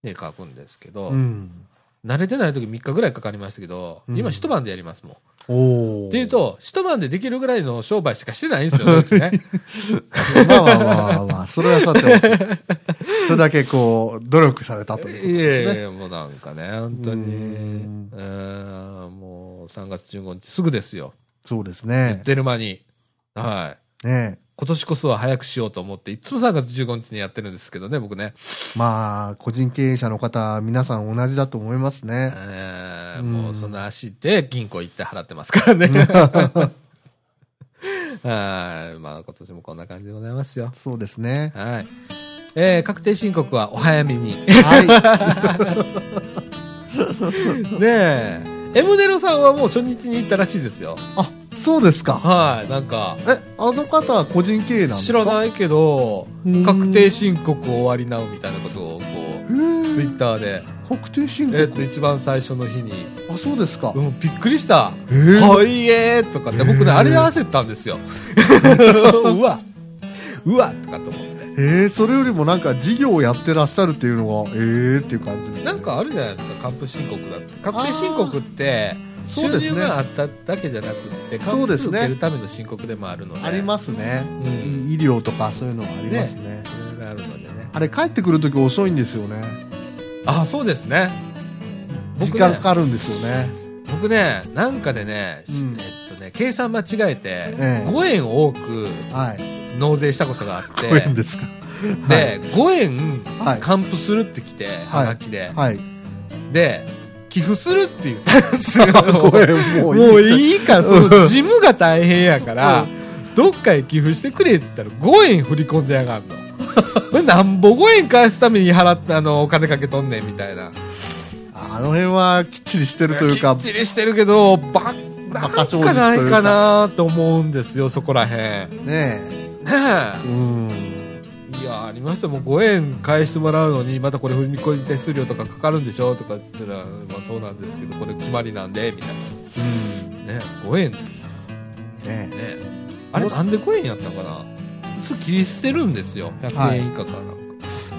Speaker 1: で、書くんですけど、
Speaker 2: うん。
Speaker 1: 慣れてない時3日ぐらいかかりましたけど、
Speaker 2: うん
Speaker 1: 今一晩でやりますもん。
Speaker 2: おお。
Speaker 1: っていう、と、一晩でできるぐらいの商売しかしてないんですよ ね。
Speaker 2: まあまあまあまあまあ、それはさておき、それだけこう、努力されたということ
Speaker 1: い
Speaker 2: ですね。
Speaker 1: やいや、もうなんかね、本当に、
Speaker 2: う
Speaker 1: もう3月15日すぐですよ。
Speaker 2: そうです
Speaker 1: 言っ
Speaker 2: ね。
Speaker 1: てる間に。はい。
Speaker 2: ね
Speaker 1: 今年こそは早くしようと思って、いつも3月15日にやってるんですけどね、僕ね。
Speaker 2: まあ、個人経営者の方、皆さん同じだと思いますね。
Speaker 1: えー
Speaker 2: うん
Speaker 1: もうその足で銀行行って払ってますからね。はい。まあ今年もこんな感じでございますよ。
Speaker 2: そうですね。
Speaker 1: はい。えー確定申告はお早めに。
Speaker 2: はい。
Speaker 1: ねえ。エムネロさんはもう初日に行ったらしいですよ。
Speaker 2: あ、そうですか。
Speaker 1: はい。なんか、
Speaker 2: え、あの方は個人経営なんです
Speaker 1: 知
Speaker 2: から
Speaker 1: ないけど
Speaker 2: うん、
Speaker 1: 確定申告終わりなうみたいなことをこ
Speaker 2: へ
Speaker 1: う、
Speaker 2: ー
Speaker 1: ツイッターで、
Speaker 2: 確定申告？
Speaker 1: えっと、一番最初の日に、
Speaker 2: あ、そうですか。
Speaker 1: うん、びっくりした。
Speaker 2: えー
Speaker 1: はいえーとかって、僕ね、あれで焦ったんですよ。うわ、うわとかと思って。
Speaker 2: えー、それよりもなんか事業をやってらっしゃるっていうのが、えーっていう感じです、ね。
Speaker 1: なんかあるじゃないですか、還付申告だって。確定申告って、収入があっただけじゃなくて、還付
Speaker 2: そうですね
Speaker 1: 受けるための申告でもあるので。
Speaker 2: ありますね、
Speaker 1: うん
Speaker 2: 医療とかそういうのがありますね。
Speaker 1: いろいろあるのでね。
Speaker 2: あれ帰ってくるとき遅いんですよね。
Speaker 1: あ、そうですね。
Speaker 2: 時間かかるんですよね。
Speaker 1: 僕ね、なんかでね、
Speaker 2: うん
Speaker 1: えっとね、計算間違えて、
Speaker 2: ええ
Speaker 1: 5円多く
Speaker 2: はい。
Speaker 1: 納税したことがあって、
Speaker 2: 怖いんですか？
Speaker 1: で、5円
Speaker 2: はい。
Speaker 1: 還付するってきて、
Speaker 2: は
Speaker 1: がきで、
Speaker 2: はい。
Speaker 1: で、寄付するって言ったんですよ。
Speaker 2: もういい。
Speaker 1: もういいから、その事務が大変やから、どっかへ寄付してくれって言ったら5円振り込んでやがんの。なんぼ5円返すために払ったあの、お金かけとんねんみたいな。
Speaker 2: あの辺はきっちりしてるというか
Speaker 1: きっ、ちりしてるけど、ば、なんかない
Speaker 2: か
Speaker 1: かなと思うんですよ、そこらへん。ね
Speaker 2: ねえ。
Speaker 1: え。
Speaker 2: うん。
Speaker 1: いや、ありましたもう5円返してもらうのに、またこれ振り込み手数料とかかかるんでしょとか言ったら、まあそうなんですけど、これ決まりなんで、みたい
Speaker 2: うん。
Speaker 1: な。ね5円ですよ。
Speaker 2: ね
Speaker 1: ねあれなんで5円やったのかな？普通切り捨てるんですよ。100円以下かなんか。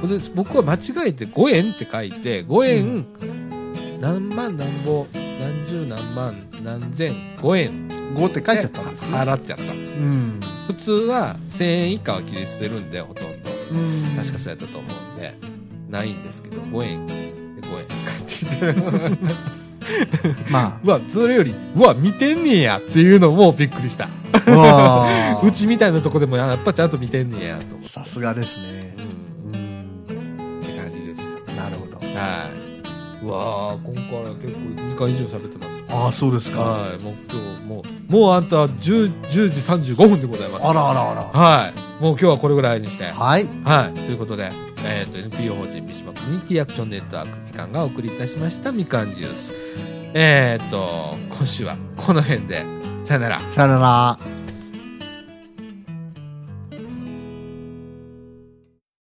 Speaker 1: ほんで僕は間違えて5円って書いて、5円、何万何ぼ、何十何万何千、5円
Speaker 2: 5って書いちゃったんですね。
Speaker 1: 払っちゃったんですよ。
Speaker 2: うん。
Speaker 1: 普通は1000円以下は切り捨てるんで、ほとんど。
Speaker 2: うん
Speaker 1: 確かそうやったと思うんで、ないんですけど、5円で5円って言って。
Speaker 2: ま
Speaker 1: うわ、それより、うわ、見てんねやっていうのもびっくりした。
Speaker 2: あ、う
Speaker 1: ちみたいなとこでもやっぱちゃんと見てんねやと
Speaker 2: さすがですね。
Speaker 1: うん
Speaker 2: うん。
Speaker 1: って感じですよ
Speaker 2: なるほど。
Speaker 1: はいうわあ今回は結構2時間以上喋ってます
Speaker 2: ああ、そうですか。
Speaker 1: はいもう今日もうもうあんた 10, 10時35分でございます
Speaker 2: あらあらあら。
Speaker 1: はいもう今日はこれぐらいにして
Speaker 2: はい。
Speaker 1: はい。ということで、えっ、と、NPO 法人三島コミュニティアクションネットワークみかんがお送りいたしましたみかんジュース。えっ、と、今週はこの辺で、さよなら。
Speaker 2: さよなら。